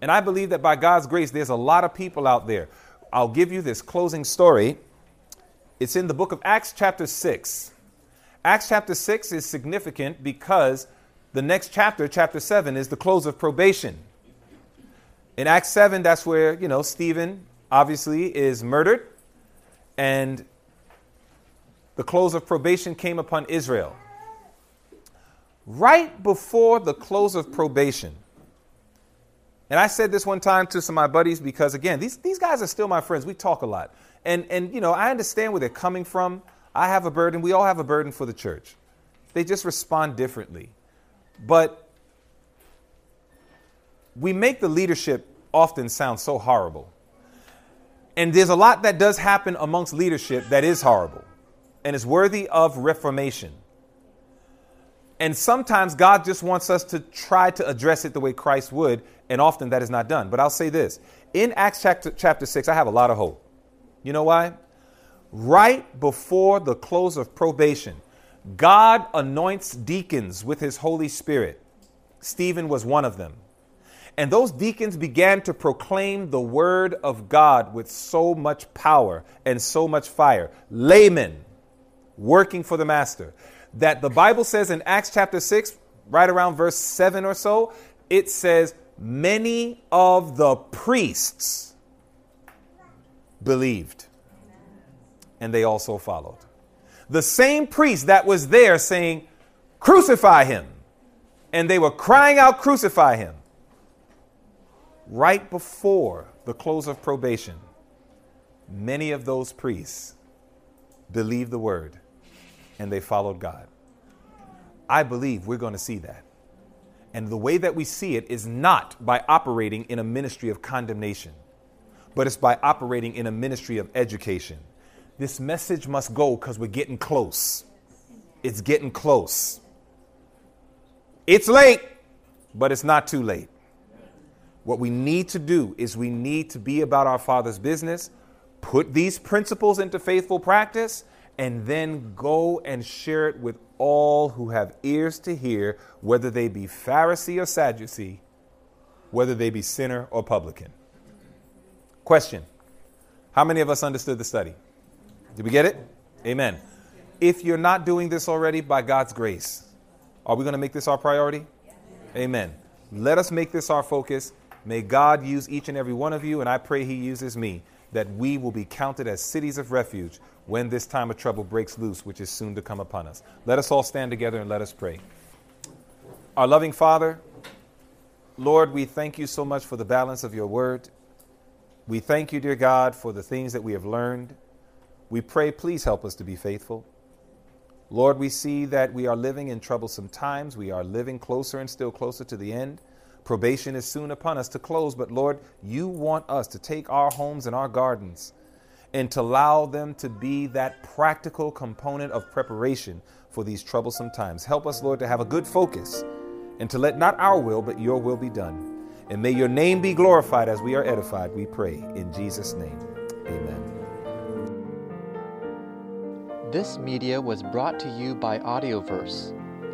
And I believe that by God's grace, there's a lot of people out there. I'll give you this closing story. It's in the book of Acts, chapter 6. Acts chapter 6 is significant because the next chapter, chapter 7, is the close of probation. In Acts 7, that's where, you know, Stephen obviously is murdered, and the close of probation came upon Israel. Right before the close of probation, and I said this one time to some of my buddies because, again, these, these guys are still my friends. We talk a lot. And, and, you know, I understand where they're coming from. I have a burden. We all have a burden for the church. They just respond differently. But we make the leadership often sound so horrible. And there's a lot that does happen amongst leadership that is horrible and is worthy of reformation. And sometimes God just wants us to try to address it the way Christ would, and often that is not done. But I'll say this in Acts chapter, chapter 6, I have a lot of hope. You know why? Right before the close of probation, God anoints deacons with his Holy Spirit. Stephen was one of them. And those deacons began to proclaim the word of God with so much power and so much fire. Laymen working for the master. That the Bible says in Acts chapter 6, right around verse 7 or so, it says, Many of the priests believed, and they also followed the same priest that was there saying, Crucify him. And they were crying out, Crucify him. Right before the close of probation, many of those priests believed the word and they followed God. I believe we're going to see that. And the way that we see it is not by operating in a ministry of condemnation, but it's by operating in a ministry of education this message must go because we're getting close. It's getting close. It's late, but it's not too late. What we need to do is we need to be about our Father's business, put these principles into faithful practice, and then go and share it with all who have ears to hear, whether they be Pharisee or Sadducee, whether they be sinner or publican. Question How many of us understood the study? Did we get it? Amen. If you're not doing this already, by God's grace, are we going to make this our priority? Amen. Let us make this our focus. May God use each and every one of you, and I pray He uses me, that we will be counted as cities of refuge when this time of trouble breaks loose, which is soon to come upon us. Let us all stand together and let us pray. Our loving Father, Lord, we thank you so much for the balance of your word. We thank you, dear God, for the things that we have learned. We pray, please help us to be faithful. Lord, we see that we are living in troublesome times. We are living closer and still closer to the end. Probation is soon upon us to close, but Lord, you want us to take our homes and our gardens and to allow them to be that practical component of preparation for these troublesome times. Help us, Lord, to have a good focus and to let not our will, but your will be done. And may your name be glorified as we are edified, we pray. In Jesus' name, amen. This media was brought to you by Audioverse,